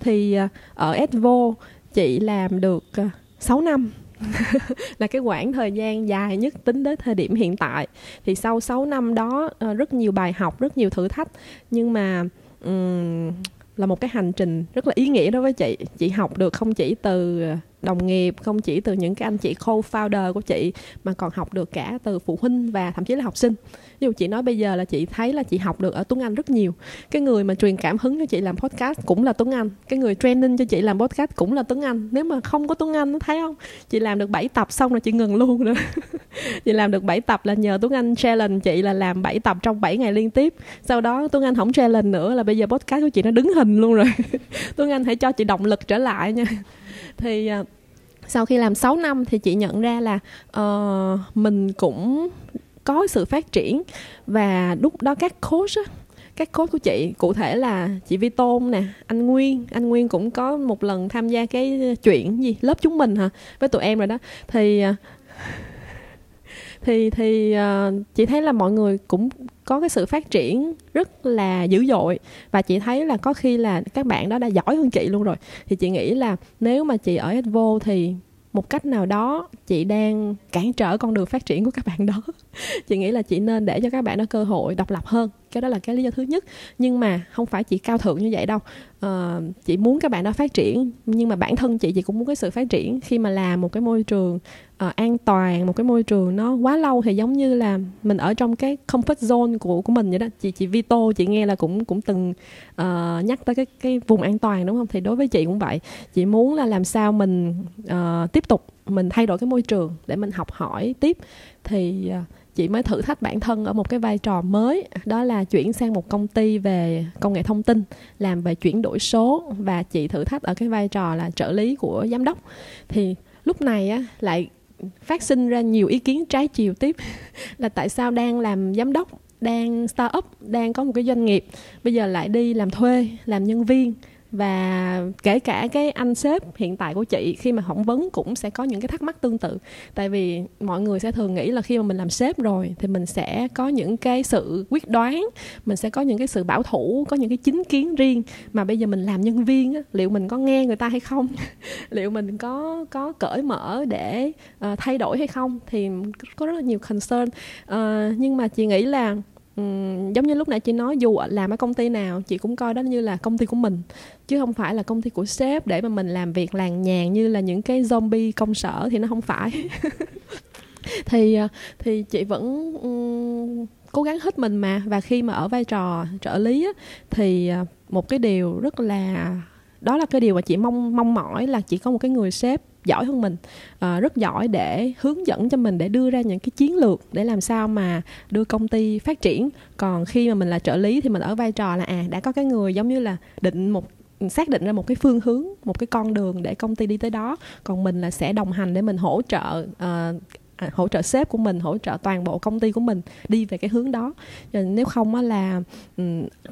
Speaker 3: Thì ờ, ở Edvo chị làm được ờ, 6 năm là cái quãng thời gian dài nhất tính đến thời điểm hiện tại. Thì sau 6 năm đó ờ, rất nhiều bài học rất nhiều thử thách. Nhưng mà um, là một cái hành trình rất là ý nghĩa đối với chị. Chị học được không chỉ từ đồng nghiệp, không chỉ từ những cái anh chị co-founder của chị mà còn học được cả từ phụ huynh và thậm chí là học sinh. Ví dụ chị nói bây giờ là chị thấy là chị học được ở Tuấn Anh rất nhiều. Cái người mà truyền cảm hứng cho chị làm podcast cũng là Tuấn Anh. Cái người training cho chị làm podcast cũng là Tuấn Anh. Nếu mà không có Tuấn Anh, thấy không? Chị làm được 7 tập xong rồi chị ngừng luôn nữa. Chị làm được 7 tập là nhờ Tuấn Anh challenge chị là làm 7 tập trong 7 ngày liên tiếp. Sau đó Tuấn Anh không challenge nữa là bây giờ podcast của chị nó đứng hình luôn rồi. Tuấn Anh hãy cho chị động lực trở lại nha thì à, sau khi làm 6 năm thì chị nhận ra là uh, mình cũng có sự phát triển. Và lúc đó các coach á, các coach của chị cụ thể là chị Vi Tôn nè, anh Nguyên, anh Nguyên cũng có một lần tham gia cái ờ, chuyện gì lớp chúng mình hả? Với tụi em rồi đó. Thì uh, thì thì uh, chị thấy là mọi người cũng có cái sự phát triển rất là dữ dội. Và chị thấy là có khi là các bạn đó đã giỏi hơn chị luôn rồi. Thì chị nghĩ là nếu mà chị ở Edvo thì một cách nào đó chị đang cản trở con đường phát triển của các bạn đó. Chị nghĩ là chị nên để cho các bạn đó cơ hội độc lập hơn. Cái đó là cái lý do thứ nhất. Nhưng mà không phải chị cao thượng như vậy đâu. Uh, chị muốn các bạn đó phát triển nhưng mà bản thân chị chị cũng muốn cái sự phát triển khi mà làm một cái môi trường uh, an toàn một cái môi trường nó quá lâu thì giống như là mình ở trong cái comfort zone của của mình vậy đó. Chị chị Vito chị nghe là cũng cũng từng uh, nhắc tới cái cái vùng an toàn đúng không? Thì đối với chị cũng vậy. Chị muốn là làm sao mình uh, tiếp tục mình thay đổi cái môi trường để mình học hỏi tiếp. Thì uh, chị mới thử thách bản thân ở một cái vai trò mới đó là chuyển sang một công ty về công nghệ thông tin làm về chuyển đổi số. Và chị thử thách ở cái vai trò là trợ lý của giám đốc. Thì lúc này á lại phát sinh ra nhiều ý kiến trái chiều tiếp là tại sao đang làm giám đốc, đang start up, đang có một cái doanh nghiệp, bây giờ lại đi làm thuê, làm nhân viên và kể cả cái anh sếp hiện tại của chị khi mà phỏng vấn cũng sẽ có những cái thắc mắc tương tự. Tại vì mọi người sẽ thường nghĩ là khi mà mình làm sếp rồi thì mình sẽ có những cái sự quyết đoán mình sẽ có những cái sự bảo thủ có những cái chính kiến riêng. Mà bây giờ mình làm nhân viên á, liệu mình có nghe người ta hay không? Liệu mình có có cởi mở để uh, thay đổi hay không? Thì có rất là nhiều concern. Uh, nhưng mà chị nghĩ là giống như lúc nãy chị nói dù làm ở công ty nào chị cũng coi đó như là công ty của mình chứ không phải là công ty của sếp để mà mình làm việc làng nhàn như là những cái zombie công sở thì nó không phải. Thì ờ, thì chị vẫn um, cố gắng hết mình mà và khi mà ở vai trò trợ lý á, thì ờ, một cái điều rất là đó là cái điều mà chị mong mong mỏi là chị có một cái người sếp giỏi hơn mình uh, rất giỏi để hướng dẫn cho mình để đưa ra những cái chiến lược để làm sao mà đưa công ty phát triển. Còn khi mà mình là trợ lý thì mình ở vai trò là à đã có cái người giống như là định một xác định ra một cái phương hướng một cái con đường để công ty đi tới đó. Còn mình là sẽ đồng hành để mình hỗ trợ uh, hỗ trợ sếp của mình hỗ trợ toàn bộ công ty của mình đi về cái hướng đó. Ờ, nếu không á là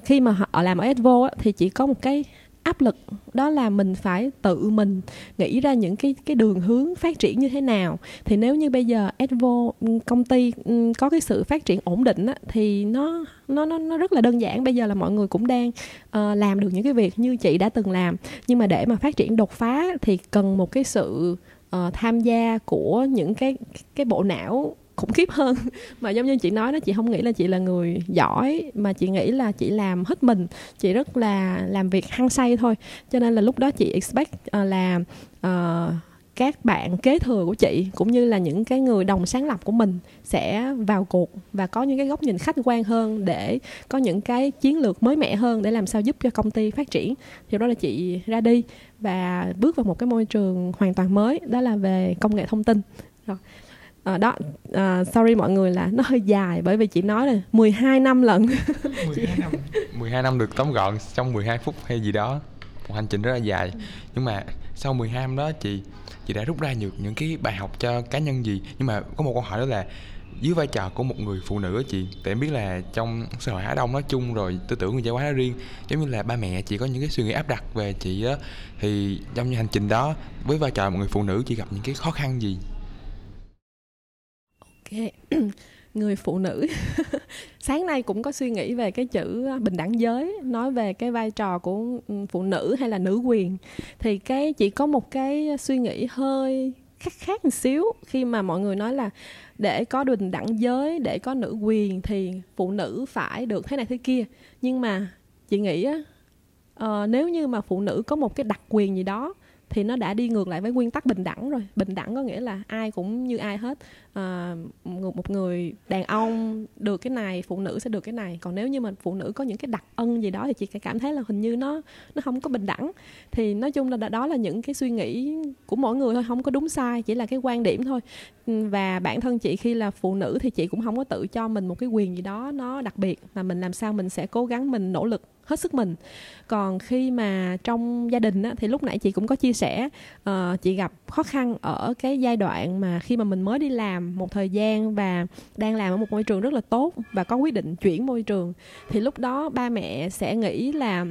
Speaker 3: khi mà họ làm ở Advo thì chỉ có một cái áp lực đó là mình phải tự mình nghĩ ra những cái cái đường hướng phát triển như thế nào. Thì nếu như bây giờ Advo ừ, công ty ừ, có cái sự phát triển ổn định á, thì nó nó nó nó rất là đơn giản. Bây giờ là mọi người cũng đang uh, làm được những cái việc như chị đã từng làm. Nhưng mà để mà phát triển đột phá thì cần một cái sự uh, tham gia của những cái cái bộ não khủng khiếp hơn. Mà giống như chị nói đó chị không nghĩ là chị là người giỏi mà chị nghĩ là chị làm hết mình. Chị rất là làm việc hăng say thôi. Cho nên là lúc đó chị expect uh, là uh, các bạn kế thừa của chị cũng như là những cái người đồng sáng lập của mình sẽ vào cuộc và có những cái góc nhìn khách quan hơn để có những cái chiến lược mới mẻ hơn để làm sao giúp cho công ty phát triển. Thì đó là chị ra đi và bước vào một cái môi trường hoàn toàn mới đó là về công nghệ thông tin. Rồi à, đó à, sorry mọi người là nó hơi dài bởi vì chị nói là 12 năm lần
Speaker 2: 12 năm. 12 năm được tóm gọn trong 12 phút hay gì đó. Một hành trình rất là dài. Nhưng mà sau 12 năm đó chị chị đã rút ra được những cái bài học cho cá nhân gì? Nhưng mà có một câu hỏi đó là dưới vai trò của một người phụ nữ á chị tại em biết là trong xã hội Á Đông nói chung rồi tư tưởng người châu Á nói riêng giống như là ba mẹ chị có những cái suy nghĩ áp đặt về chị á thì trong hành trình đó với vai trò một người phụ nữ chị gặp những cái khó khăn gì
Speaker 3: ok. Người phụ nữ. Sáng nay cũng có suy nghĩ về cái chữ à, bình đẳng giới nói về cái vai trò của phụ nữ hay là nữ quyền. Thì cái chỉ có một cái suy nghĩ hơi khác khác một xíu khi mà mọi người nói là để có bình đẳng giới để có nữ quyền thì phụ nữ phải được thế này thế kia. Nhưng mà chị nghĩ á uh, nếu như mà phụ nữ có một cái đặc quyền gì đó thì nó đã đi ngược lại với nguyên tắc bình đẳng rồi. Bình đẳng có nghĩa là ai cũng như ai hết à, một người đàn ông được cái này phụ nữ sẽ được cái này. Còn nếu như mà phụ nữ có những cái đặc ân gì đó thì chị cảm thấy là hình như nó nó không có bình đẳng. Thì nói chung là đó là những cái suy nghĩ của mỗi người thôi không có đúng sai chỉ là cái quan điểm thôi. Và bản thân chị khi là phụ nữ thì chị cũng không có tự cho mình một cái quyền gì đó nó đặc biệt mà mình làm sao mình sẽ cố gắng mình nỗ lực hết sức mình. Còn khi mà trong gia đình á, thì lúc nãy chị cũng có chia sẻ uh, chị gặp khó khăn ở cái giai đoạn mà khi mà mình mới đi làm một thời gian và đang làm ở một môi trường rất là tốt và có quyết định chuyển môi trường. Thì lúc đó ba mẹ sẽ nghĩ là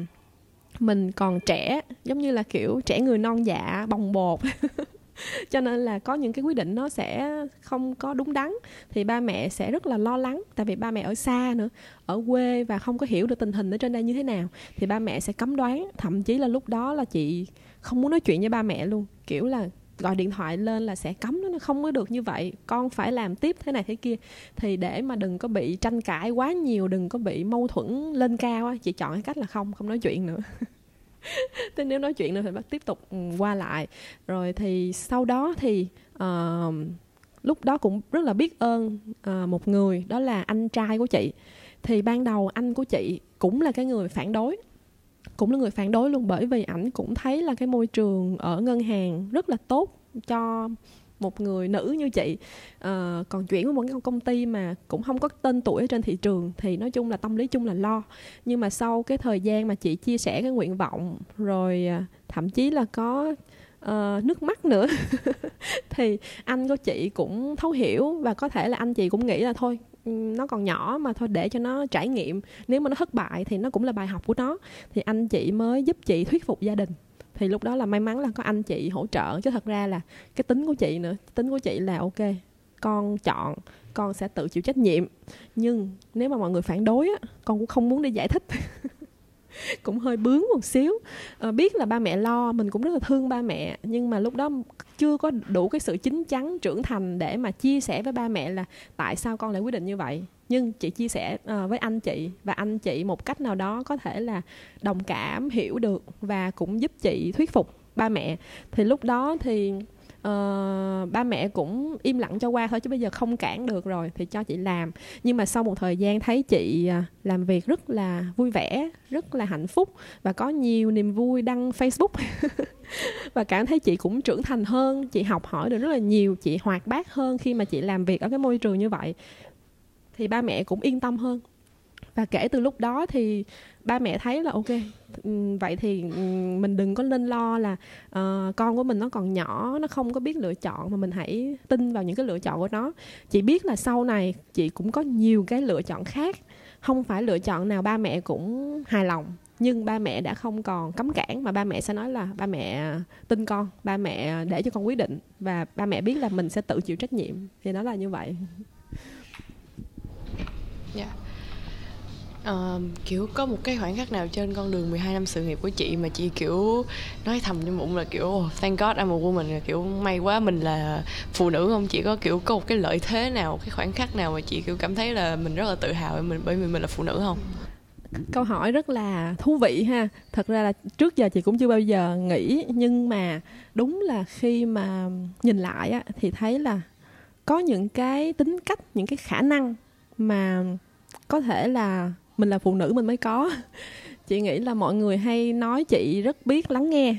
Speaker 3: mình còn trẻ, giống như là kiểu trẻ người non dạ bồng bột. Cho nên là có những cái quyết định nó sẽ không có đúng đắn. Thì ba mẹ sẽ rất là lo lắng, tại vì ba mẹ ở xa nữa, ở quê và không có hiểu được tình hình ở trên đây như thế nào. Thì ba mẹ sẽ cấm đoán, thậm chí là lúc đó là chị không muốn nói chuyện với ba mẹ luôn. Kiểu là gọi điện thoại lên là sẽ cấm nó không có được như vậy. Con phải làm tiếp thế này thế kia. Thì để mà đừng có bị tranh cãi quá nhiều đừng có bị mâu thuẫn lên cao á chị chọn cái cách là không không nói chuyện nữa. Thế nếu nói chuyện nữa thì bắt tiếp tục ừ, qua lại. Rồi thì sau đó thì uh, lúc đó cũng rất là biết ơn uh, một người đó là anh trai của chị. Thì ban đầu anh của chị cũng là cái người phản đối cũng là người phản đối luôn bởi vì ảnh cũng thấy là cái môi trường ở ngân hàng rất là tốt cho một người nữ như chị. Uh, còn chuyển qua một cái công ty mà cũng không có tên tuổi ở trên thị trường thì nói chung là tâm lý chung là lo. Nhưng mà sau cái thời gian mà chị chia sẻ cái nguyện vọng rồi uh, thậm chí là có uh, nước mắt nữa thì anh của chị cũng thấu hiểu và có thể là anh chị cũng nghĩ là thôi nó còn nhỏ mà thôi để cho nó trải nghiệm. Nếu mà nó thất bại thì nó cũng là bài học của nó. Thì anh chị mới giúp chị thuyết phục gia đình. Thì lúc đó là may mắn là có anh chị hỗ trợ, chứ thật ra là cái tính của chị nữa, tính của chị là ok, con chọn, con sẽ tự chịu trách nhiệm. Nhưng nếu mà mọi người phản đối á, con cũng không muốn đi giải thích. cũng hơi bướng một xíu. À, biết là ba mẹ lo mình cũng rất là thương ba mẹ nhưng mà lúc đó chưa có đủ cái sự chín chắn trưởng thành để mà chia sẻ với ba mẹ là tại sao con lại quyết định như vậy. Nhưng chị chia sẻ uh, với anh chị và anh chị một cách nào đó có thể là đồng cảm hiểu được và cũng giúp chị thuyết phục ba mẹ. Thì lúc đó thì uh, ba mẹ cũng im lặng cho qua thôi chứ bây giờ không cản được rồi thì cho chị làm. Nhưng mà sau một thời gian thấy chị à, làm việc rất là vui vẻ rất là hạnh phúc và có nhiều niềm vui đăng facebook. Và cảm thấy chị cũng trưởng thành hơn chị học hỏi được rất là nhiều chị hoạt bát hơn khi mà chị làm việc ở cái môi trường như vậy. Thì ba mẹ cũng yên tâm hơn và kể từ lúc đó thì ba mẹ thấy là ok ừ, vậy thì ừ, mình đừng có nên lo là uh, con của mình nó còn nhỏ nó không có biết lựa chọn mà mình hãy tin vào những cái lựa chọn của nó. Chị biết là sau này chị cũng có nhiều cái lựa chọn khác. Không phải lựa chọn nào ba mẹ cũng hài lòng nhưng ba mẹ đã không còn cấm cản mà ba mẹ sẽ nói là ba mẹ tin con ba mẹ để cho con quyết định. Và ba mẹ biết là mình sẽ tự chịu trách nhiệm. Thì nó là như vậy.
Speaker 1: Yeah uh, kiểu có một cái khoảnh khắc nào trên con đường 12 năm sự nghiệp của chị mà chị kiểu nói thầm trong bụng là kiểu oh, thank God I'm a woman là kiểu may quá mình là phụ nữ không? Chị có kiểu có một cái lợi thế nào cái khoảnh khắc nào mà chị kiểu cảm thấy là mình rất là tự hào bởi mình bởi vì mình là phụ nữ không?
Speaker 3: Câu hỏi rất là thú vị ha. Thật ra là trước giờ chị cũng chưa bao giờ nghĩ nhưng mà đúng là khi mà nhìn lại á, thì thấy là có những cái tính cách những cái khả năng mà có thể là mình là phụ nữ mình mới có. Chị nghĩ là mọi người hay nói chị rất biết lắng nghe.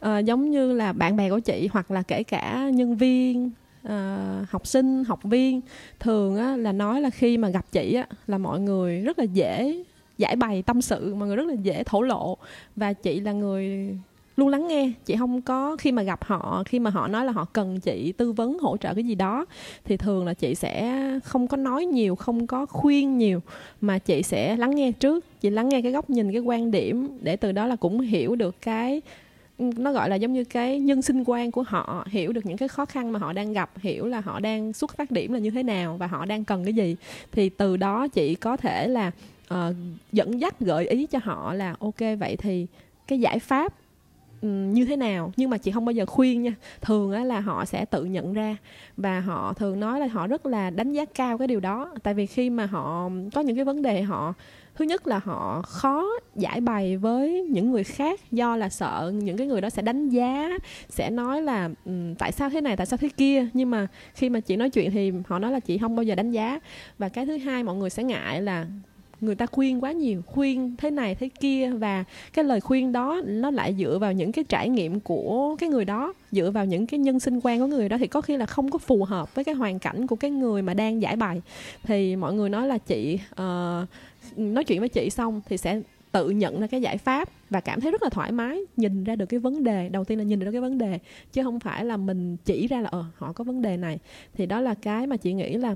Speaker 3: À, giống như là bạn bè của chị hoặc là kể cả nhân viên à, học sinh học viên thường á, là nói là khi mà gặp chị á, là mọi người rất là dễ giải bày tâm sự mọi người rất là dễ thổ lộ. Và chị là người luôn lắng nghe chị không có khi mà gặp họ khi mà họ nói là họ cần chị tư vấn hỗ trợ cái gì đó thì thường là chị sẽ không có nói nhiều không có khuyên nhiều mà chị sẽ lắng nghe trước. Chị lắng nghe cái góc nhìn cái quan điểm để từ đó là cũng hiểu được cái nó gọi là giống như cái nhân sinh quan của họ hiểu được những cái khó khăn mà họ đang gặp hiểu là họ đang xuất phát điểm là như thế nào và họ đang cần cái gì. Thì từ đó chị có thể là uh, dẫn dắt gợi ý cho họ là ok vậy thì cái giải pháp Ừ, như thế nào. Nhưng mà chị không bao giờ khuyên nha. Thường á là họ sẽ tự nhận ra và họ thường nói là họ rất là đánh giá cao cái điều đó. Tại vì khi mà họ có những cái vấn đề họ thứ nhất là họ khó giải bày với những người khác do là sợ những cái người đó sẽ đánh giá sẽ nói là um, tại sao thế này tại sao thế kia. Nhưng mà khi mà chị nói chuyện thì họ nói là chị không bao giờ đánh giá. Và cái thứ hai mọi người sẽ ngại là người ta khuyên quá nhiều khuyên thế này thế kia và cái lời khuyên đó nó lại dựa vào những cái trải nghiệm của cái người đó dựa vào những cái nhân sinh quan của người đó. Thì có khi là không có phù hợp với cái hoàn cảnh của cái người mà đang giải bài. Thì mọi người nói là chị uh, nói chuyện với chị xong thì sẽ tự nhận ra cái giải pháp và cảm thấy rất là thoải mái nhìn ra được cái vấn đề đầu tiên là nhìn ra được cái vấn đề chứ không phải là mình chỉ ra là ờ họ có vấn đề này. Thì đó là cái mà chị nghĩ là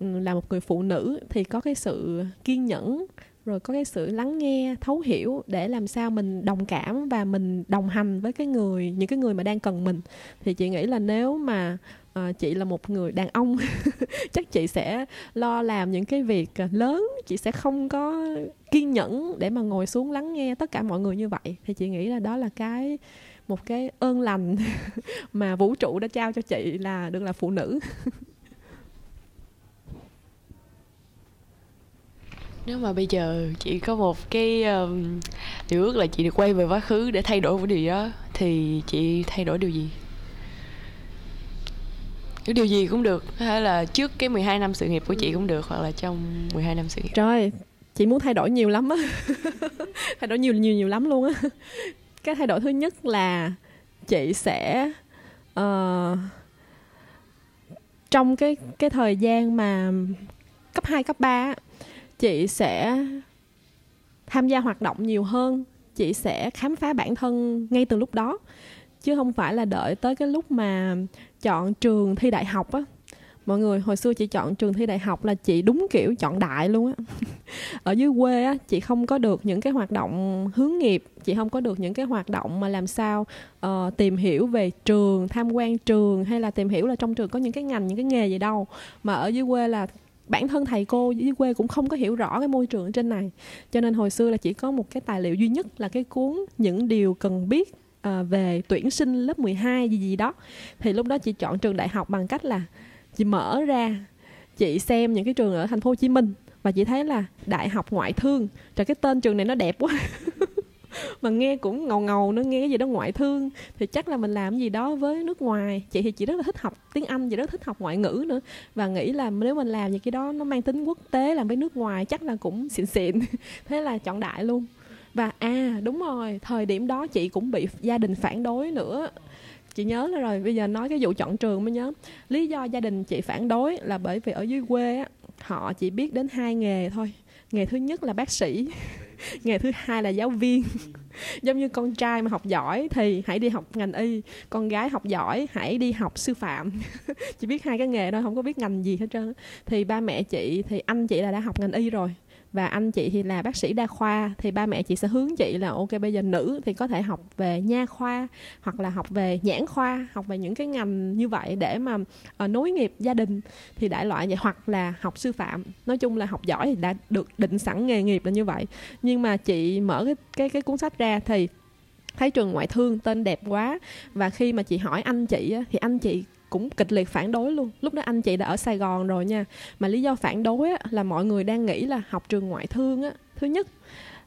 Speaker 3: là một người phụ nữ thì có cái sự kiên nhẫn rồi có cái sự lắng nghe thấu hiểu để làm sao mình đồng cảm và mình đồng hành với cái người những cái người mà đang cần mình. Thì chị nghĩ là nếu mà uh, chị là một người đàn ông chắc chị sẽ lo làm những cái việc lớn chị sẽ không có kiên nhẫn để mà ngồi xuống lắng nghe tất cả mọi người như vậy. Thì chị nghĩ là đó là cái một cái ơn lành mà vũ trụ đã trao cho chị là được là phụ nữ.
Speaker 1: nếu mà bây giờ chị có một cái um, điều ước là chị được quay về quá khứ để thay đổi một điều đó thì chị thay đổi điều gì? Cái điều gì cũng được có thể là trước cái 12 năm sự nghiệp của chị cũng được hoặc là trong 12 năm sự nghiệp.
Speaker 3: Trời chị muốn thay đổi nhiều lắm á. Thay đổi nhiều nhiều nhiều lắm luôn á. Cái thay đổi thứ nhất là chị sẽ uh, trong cái cái thời gian mà cấp 2, cấp 3 chị sẽ tham gia hoạt động nhiều hơn. Chị sẽ khám phá bản thân ngay từ lúc đó. Chứ không phải là đợi tới cái lúc mà chọn trường thi đại học á. Mọi người hồi xưa chị chọn trường thi đại học là chị đúng kiểu chọn đại luôn á. Ở dưới quê á chị không có được những cái hoạt động hướng nghiệp. Chị không có được những cái hoạt động mà làm sao uh, tìm hiểu về trường tham quan trường hay là tìm hiểu là trong trường có những cái ngành những cái nghề gì đâu. Mà ở dưới quê là bản thân thầy cô dưới quê cũng không có hiểu rõ cái môi trường ở trên này. Cho nên hồi xưa là chỉ có một cái tài liệu duy nhất là cái cuốn những điều cần biết à, về tuyển sinh lớp 12 gì gì đó. Thì lúc đó chị chọn trường đại học bằng cách là chị mở ra chị xem những cái trường ở thành phố Hồ Chí Minh và chị thấy là đại học ngoại thương. Rồi cái tên trường này nó đẹp quá. mà nghe cũng ngầu ngầu nó nghe cái gì đó ngoại thương. Thì chắc là mình làm gì đó với nước ngoài. Chị thì chị rất là thích học tiếng anh, chị rất thích học ngoại ngữ nữa. Và nghĩ là nếu mình làm những cái đó nó mang tính quốc tế, làm với nước ngoài chắc là cũng xịn xịn. Thế là chọn đại luôn. Và à đúng rồi, thời điểm đó chị cũng bị gia đình phản đối nữa. Chị nhớ là rồi, bây giờ nói cái vụ chọn trường mới nhớ. Lý do gia đình chị phản đối là bởi vì ở dưới quê á, họ chỉ biết đến hai nghề thôi. Nghề thứ nhất là bác sĩ. nghề thứ hai là giáo viên. Giống như con trai mà học giỏi thì hãy đi học ngành y. Con gái học giỏi, hãy đi học sư phạm. Chỉ biết hai cái nghề thôi, không có biết ngành gì hết trơn thì ba mẹ chị, thì anh chị là đã học ngành y rồi và anh chị thì là bác sĩ đa khoa thì ba mẹ chị sẽ hướng chị là ok bây giờ nữ thì có thể học về nha khoa hoặc là học về nhãn khoa học về những cái ngành như vậy để mà uh, nối nghiệp gia đình. Thì đại loại vậy hoặc là học sư phạm. Nói chung là học giỏi thì đã được định sẵn nghề nghiệp là như vậy. Nhưng mà chị mở cái cái cái cuốn sách ra thì thấy trường ngoại thương tên đẹp quá. Và khi mà chị hỏi anh chị thì anh chị cũng kịch liệt phản đối luôn. Lúc đó anh chị đã ở sài gòn rồi nha. Mà lý do phản đối á, là mọi người đang nghĩ là học trường ngoại thương á. Thứ nhất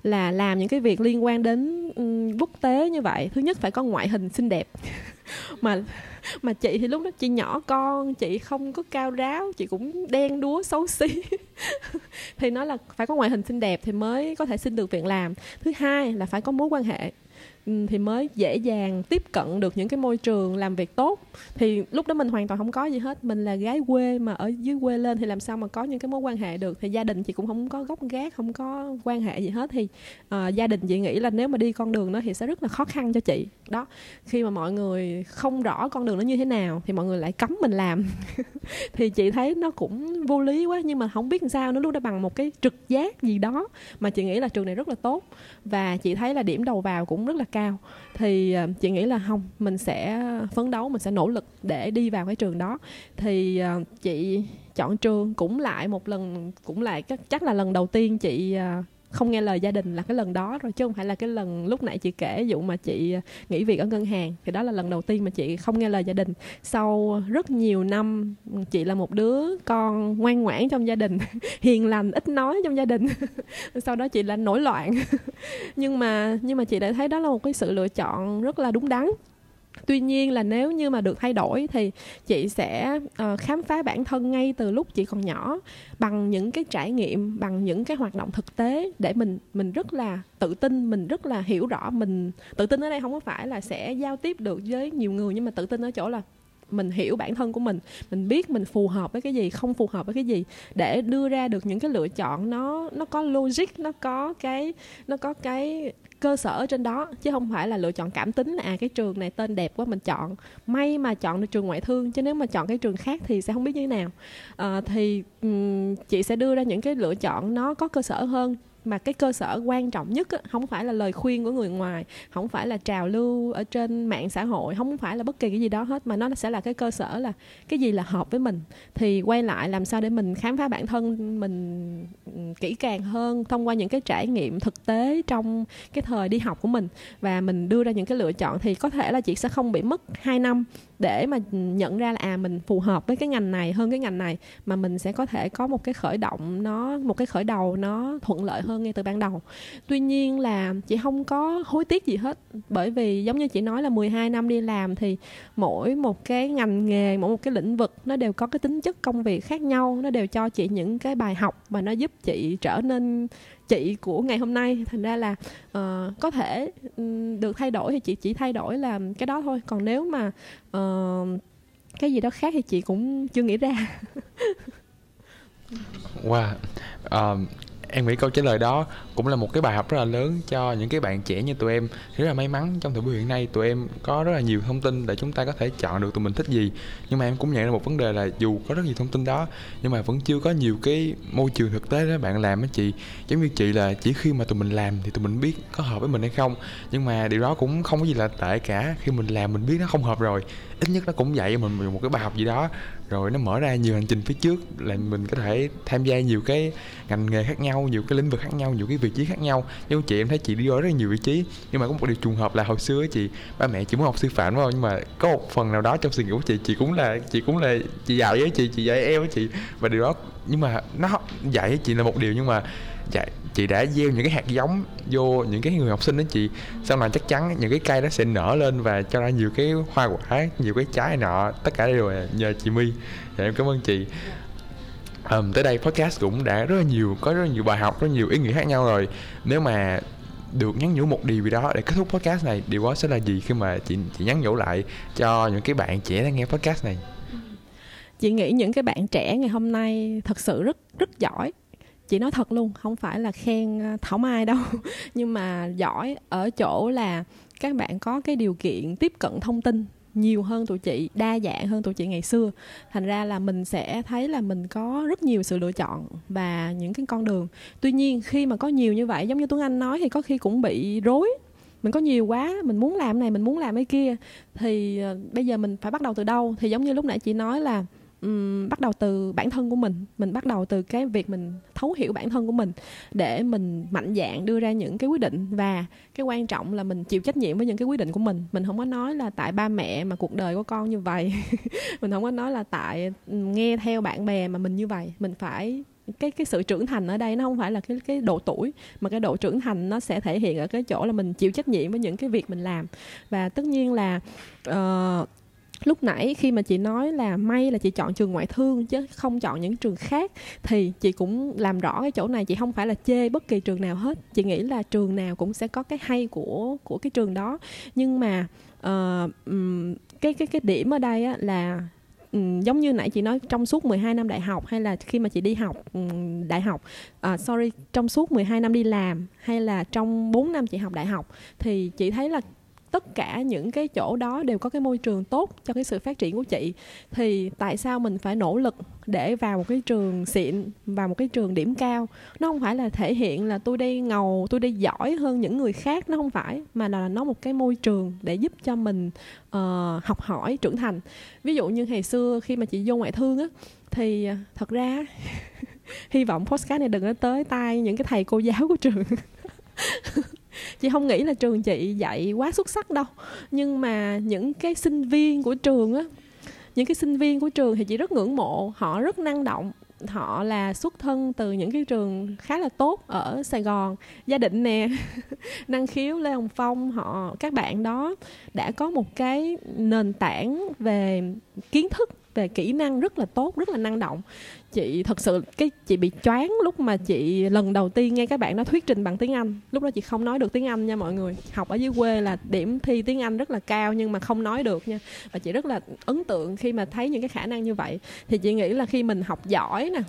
Speaker 3: là làm những cái việc liên quan đến um, quốc tế như vậy. Thứ nhất phải có ngoại hình xinh đẹp. Mà mà chị thì lúc đó chị nhỏ con chị không có cao ráo chị cũng đen đúa xấu xí. Thì nói là phải có ngoại hình xinh đẹp thì mới có thể xin được việc làm. Thứ hai là phải có mối quan hệ thì mới dễ dàng tiếp cận được những cái môi trường làm việc tốt. Thì lúc đó mình hoàn toàn không có gì hết. Mình là gái quê mà ở dưới quê lên thì làm sao mà có những cái mối quan hệ được? Thì gia đình chị cũng không có gốc gác không có quan hệ gì hết. Thì uh, gia đình chị nghĩ là nếu mà đi con đường đó thì sẽ rất là khó khăn cho chị. Đó khi mà mọi người không rõ con đường nó như thế nào thì mọi người lại cấm mình làm. Thì chị thấy nó cũng vô lý quá nhưng mà không biết làm sao nó luôn đã bằng một cái trực giác gì đó mà chị nghĩ là trường này rất là tốt. Và chị thấy là điểm đầu vào cũng rất là cao. Thì ờ, chị nghĩ là không, mình sẽ phấn đấu, mình sẽ nỗ lực để đi vào cái trường đó. Thì ờ, chị chọn trường cũng lại một lần, cũng lại chắc là lần đầu tiên chị ờ, không nghe lời gia đình là cái lần đó rồi, chứ không phải là cái lần lúc nãy chị kể dụ mà chị à, nghỉ việc ở ngân hàng. Thì đó là lần đầu tiên mà chị không nghe lời gia đình. Sau rất nhiều năm ừ, chị là một đứa con ngoan ngoãn trong gia đình, hiền lành, ít nói trong gia đình. Sau đó chị là nổi loạn. Nhưng mà nhưng mà chị đã thấy đó là một cái sự lựa chọn rất là đúng đắn tuy nhiên là nếu như mà được thay đổi thì chị sẽ uh, khám phá bản thân ngay từ lúc chị còn nhỏ bằng những cái trải nghiệm bằng những cái hoạt động thực tế để mình mình rất là tự tin mình rất là hiểu rõ mình tự tin ở đây không có phải là sẽ giao tiếp được với nhiều người nhưng mà tự tin ở chỗ là mình hiểu bản thân của mình mình biết mình phù hợp với cái gì không phù hợp với cái gì để đưa ra được những cái lựa chọn nó nó có logic nó có cái nó có cái cơ sở trên đó. Chứ không phải là lựa chọn cảm tính là à cái trường này tên đẹp quá mình chọn. May mà chọn được trường ngoại thương chứ nếu mà chọn cái trường khác thì sẽ không biết như thế nào. À, thì um, chị sẽ đưa ra những cái lựa chọn nó có cơ sở hơn mà cái cơ sở quan trọng nhất á, không phải là lời khuyên của người ngoài không phải là trào lưu ở trên mạng xã hội không phải là bất kỳ cái gì đó hết mà nó sẽ là cái cơ sở là cái gì là hợp với mình. Thì quay lại làm sao để mình khám phá bản thân mình ừ, kỹ càng hơn thông qua những cái trải nghiệm thực tế trong cái thời đi học của mình. Và mình đưa ra những cái lựa chọn thì có thể là chị sẽ không bị mất 2 năm để mà nhận ra là à mình phù hợp với cái ngành này hơn cái ngành này mà mình sẽ có thể có một cái khởi động nó một cái khởi đầu nó thuận lợi hơn ngay từ ban đầu. Tuy nhiên là chị không có hối tiếc gì hết bởi vì giống như chị nói là 12 năm đi làm thì mỗi một cái ngành nghề mỗi một cái lĩnh vực nó đều có cái tính chất công việc khác nhau nó đều cho chị những cái bài học mà nó giúp chị trở nên chị của ngày hôm nay. Thành ra là uh, có thể um, được thay đổi thì chị chỉ thay đổi là cái đó thôi. Còn nếu mà uh, cái gì đó khác thì chị cũng chưa nghĩ ra.
Speaker 2: Wow. Um, em nghĩ câu trả lời đó cũng là một cái bài học rất là lớn cho những cái bạn trẻ như tụi em. Rất là may mắn trong thời buổi hiện nay tụi em có rất là nhiều thông tin để chúng ta có thể chọn được tụi mình thích gì. Nhưng mà em cũng nhận ra một vấn đề là dù có rất nhiều thông tin đó, nhưng mà vẫn chưa có nhiều cái môi trường thực tế đó bạn làm á chị. Giống như chị là chỉ khi mà tụi mình làm thì tụi mình biết có hợp với mình hay không. Nhưng mà điều đó cũng không có gì là tệ cả. Khi mình làm mình biết nó không hợp rồi, ít nhất nó cũng dạy cho mình một cái bài học gì đó rồi nó mở ra nhiều hành trình phía trước, là mình có thể tham gia nhiều cái ngành nghề khác nhau, nhiều cái lĩnh vực khác nhau, nhiều cái vị trí khác nhau. Như chị em thấy chị đi ở rất nhiều vị trí, nhưng mà có một điều trùng hợp là hồi xưa chị, ba mẹ chỉ muốn học sư phạm đúng không? Nhưng mà có một phần nào đó trong suy nghĩ của chị chị cũng là, chị cũng là, chị dạy với chị chị dạy em với chị. Và điều đó, nhưng mà nó dạy với chị là một điều, nhưng mà dạy chị đã gieo những cái hạt giống vô những cái người học sinh đó chị. Sau này chắc chắn những cái cây đó sẽ nở lên và cho ra nhiều cái hoa quả nhiều cái trái nọ tất cả đều là nhờ chị my. Dạ em cảm ơn chị. Um, tới đây podcast cũng đã rất là nhiều có rất là nhiều bài học rất nhiều ý nghĩa khác nhau rồi. Nếu mà được nhắn nhủ một điều gì đó để kết thúc podcast này điều đó sẽ là gì khi mà chị chị nhắn nhủ lại cho những cái bạn trẻ đang nghe podcast này?
Speaker 3: Chị nghĩ những cái bạn trẻ ngày hôm nay thật sự rất rất giỏi chị nói thật luôn, không phải là khen à, thảo mai đâu. Nhưng mà giỏi ở chỗ là các bạn có cái điều kiện tiếp cận thông tin nhiều hơn tụi chị, đa dạng hơn tụi chị ngày xưa. Thành ra là mình sẽ thấy là mình có rất nhiều sự lựa chọn và những cái con đường. Tuy nhiên, khi mà có nhiều như vậy, giống như tuấn anh nói, thì có khi cũng bị rối. Mình có nhiều quá, mình muốn làm này, mình muốn làm cái kia, thì à, bây giờ mình phải bắt đầu từ đâu? Thì giống như lúc nãy chị nói là um, bắt đầu từ bản thân của mình. Mình bắt đầu từ cái việc mình thấu hiểu bản thân của mình để mình mạnh dạn đưa ra những cái quyết định. Và cái quan trọng là mình chịu trách nhiệm với những cái quyết định của mình. Mình không có nói là tại ba mẹ mà cuộc đời của con như vậy. Mình không có nói là tại nghe theo bạn bè mà mình như vậy. Mình phải cái cái sự trưởng thành ở đây nó không phải là cái cái độ tuổi mà cái độ trưởng thành nó sẽ thể hiện ở cái chỗ là mình chịu trách nhiệm với những cái việc mình làm. Và tất nhiên là uh, lúc nãy khi mà chị nói là may là chị chọn trường ngoại thương chứ không chọn những trường khác thì chị cũng làm rõ cái chỗ này chị không phải là chê bất kỳ trường nào hết. Chị nghĩ là trường nào cũng sẽ có cái hay của của cái trường đó. Nhưng mà uh, cái cái cái điểm ở đây á, là um, giống như nãy chị nói trong suốt 12 năm đại học hay là khi mà chị đi học um, đại học uh, sorry trong suốt 12 năm đi làm hay là trong 4 năm chị học đại học thì chị thấy là tất cả những cái chỗ đó đều có cái môi trường tốt cho cái sự phát triển của chị. Thì tại sao mình phải nỗ lực để vào một cái trường xịn vào một cái trường điểm cao? Nó không phải là thể hiện là tôi đi ngầu tôi đi giỏi hơn những người khác nó không phải mà là nó một cái môi trường để giúp cho mình uh, học hỏi trưởng thành. Ví dụ như ngày xưa khi mà chị vô ngoại thương á thì ờ, thật ra hy vọng postcard này đừng có tới tay những cái thầy cô giáo của trường. chị không nghĩ là trường chị dạy quá xuất sắc đâu. Nhưng mà những cái sinh viên của trường á, những cái sinh viên của trường thì chị rất ngưỡng mộ. Họ rất năng động. Họ là xuất thân từ những cái trường khá là tốt ở Sài Gòn. Gia định nè, năng khiếu, Lê Hồng Phong, họ, các bạn đó đã có một cái nền tảng về kiến thức, về kỹ năng rất là tốt, rất là năng động chị thật sự, cái chị bị choáng lúc mà chị lần đầu tiên nghe các bạn nó thuyết trình bằng tiếng Anh. Lúc đó chị không nói được tiếng Anh nha mọi người. Học ở dưới quê là điểm thi tiếng Anh rất là cao nhưng mà không nói được nha. Và chị rất là ấn tượng khi mà thấy những cái khả năng như vậy. Thì chị nghĩ là khi mình học giỏi nè,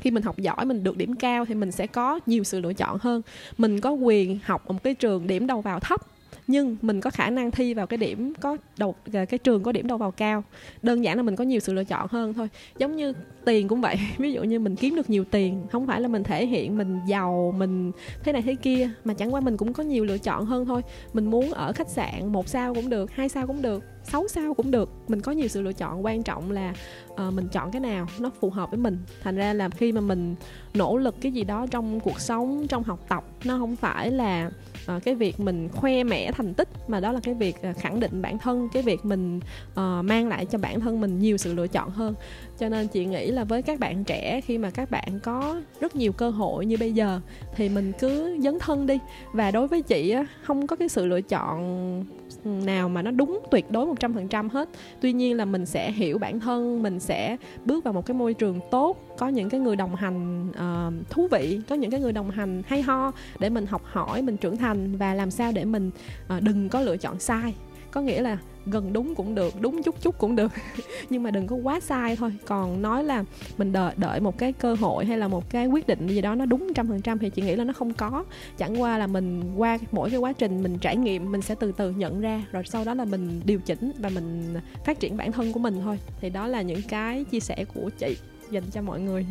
Speaker 3: khi mình học giỏi, mình được điểm cao thì mình sẽ có nhiều sự lựa chọn hơn. Mình có quyền học ở một cái trường điểm đầu vào thấp nhưng mình có khả năng thi vào cái điểm có đầu à, cái trường có điểm đầu vào cao. Đơn giản là mình có nhiều sự lựa chọn hơn thôi. Giống như tiền cũng vậy. Ví dụ như mình kiếm được nhiều tiền không phải là mình thể hiện mình giàu mình thế này thế kia mà chẳng qua mình cũng có nhiều lựa chọn hơn thôi. Mình muốn ở khách sạn một sao cũng được hai sao cũng được 6 sao cũng được. Mình có nhiều sự lựa chọn. Quan trọng là uh, mình chọn cái nào nó phù hợp với mình. Thành ra là khi mà mình nỗ lực cái gì đó trong cuộc sống trong học tập nó không phải là uh, cái việc mình khoe mẽ thành tích mà đó là cái việc uh, khẳng định bản thân cái việc mình uh, mang lại cho bản thân mình nhiều sự lựa chọn hơn. Cho nên chị nghĩ là với các bạn trẻ khi mà các bạn có rất nhiều cơ hội như bây giờ thì mình cứ dấn thân đi. Và đối với chị á không có cái sự lựa chọn nào mà nó đúng tuyệt đối 100% hết. Tuy nhiên là mình sẽ hiểu bản thân mình sẽ bước vào một cái môi trường tốt có những cái người đồng hành uh, thú vị có những cái người đồng hành hay ho để mình học hỏi mình trưởng thành và làm sao để mình uh, đừng có lựa chọn sai. Có nghĩa là gần đúng cũng được, đúng chút chút cũng được. Nhưng mà đừng có quá sai thôi. Còn nói là mình đợi đợi một cái cơ hội hay là một cái quyết định gì đó nó đúng trăm phần trăm thì chị nghĩ là nó không có. Chẳng qua là mình qua mỗi cái quá trình mình trải nghiệm, mình sẽ từ từ nhận ra, rồi sau đó là mình điều chỉnh và mình phát triển bản thân của mình thôi. Thì đó là những cái chia sẻ của chị dành cho mọi người.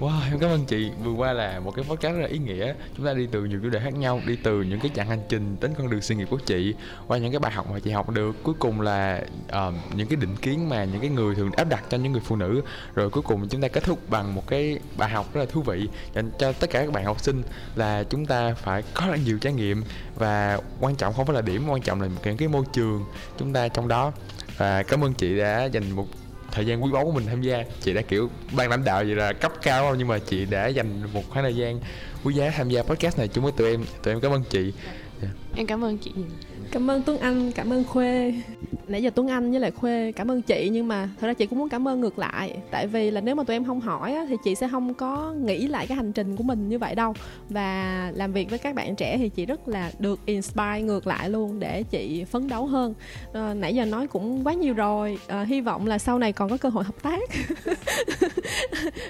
Speaker 2: Wow, em cảm ơn chị. Vừa qua là một cái podcast rất là ý nghĩa. Chúng ta đi từ nhiều chủ đề khác nhau, đi từ những cái chặng hành trình đến con đường sự nghiệp của chị, qua những cái bài học mà chị học được. Cuối cùng là uh, những cái định kiến mà những cái người thường áp đặt cho những người phụ nữ. Rồi cuối cùng chúng ta kết thúc bằng một cái bài học rất là thú vị dành cho tất cả các bạn học sinh là chúng ta phải có rất nhiều trải nghiệm và quan trọng không phải là điểm, quan trọng là những cái môi trường chúng ta trong đó. Và cảm ơn chị đã dành một thời gian quý báu của mình tham gia. Chị đã kiểu ban lãnh đạo vậy là cấp cao không nhưng mà chị đã dành một khoảng thời gian quý giá tham gia podcast này chung với tụi em. Tụi em cảm ơn chị.
Speaker 1: Yeah. em cảm ơn chị
Speaker 3: cảm ơn tuấn anh cảm ơn khuê. Nãy giờ tuấn anh với lại khuê cảm ơn chị nhưng mà thật ra chị cũng muốn cảm ơn ngược lại. Tại vì là nếu mà tụi em không hỏi á, thì chị sẽ không có nghĩ lại cái hành trình của mình như vậy đâu. Và làm việc với các bạn trẻ thì chị rất là được inspire ngược lại luôn để chị phấn đấu hơn. À, nãy giờ nói cũng quá nhiều rồi. À, hy vọng là sau này còn có cơ hội hợp tác.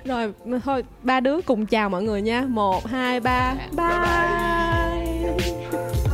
Speaker 3: Rồi thôi ba đứa cùng chào mọi người nha. Một hai ba. Bye, bye. bye.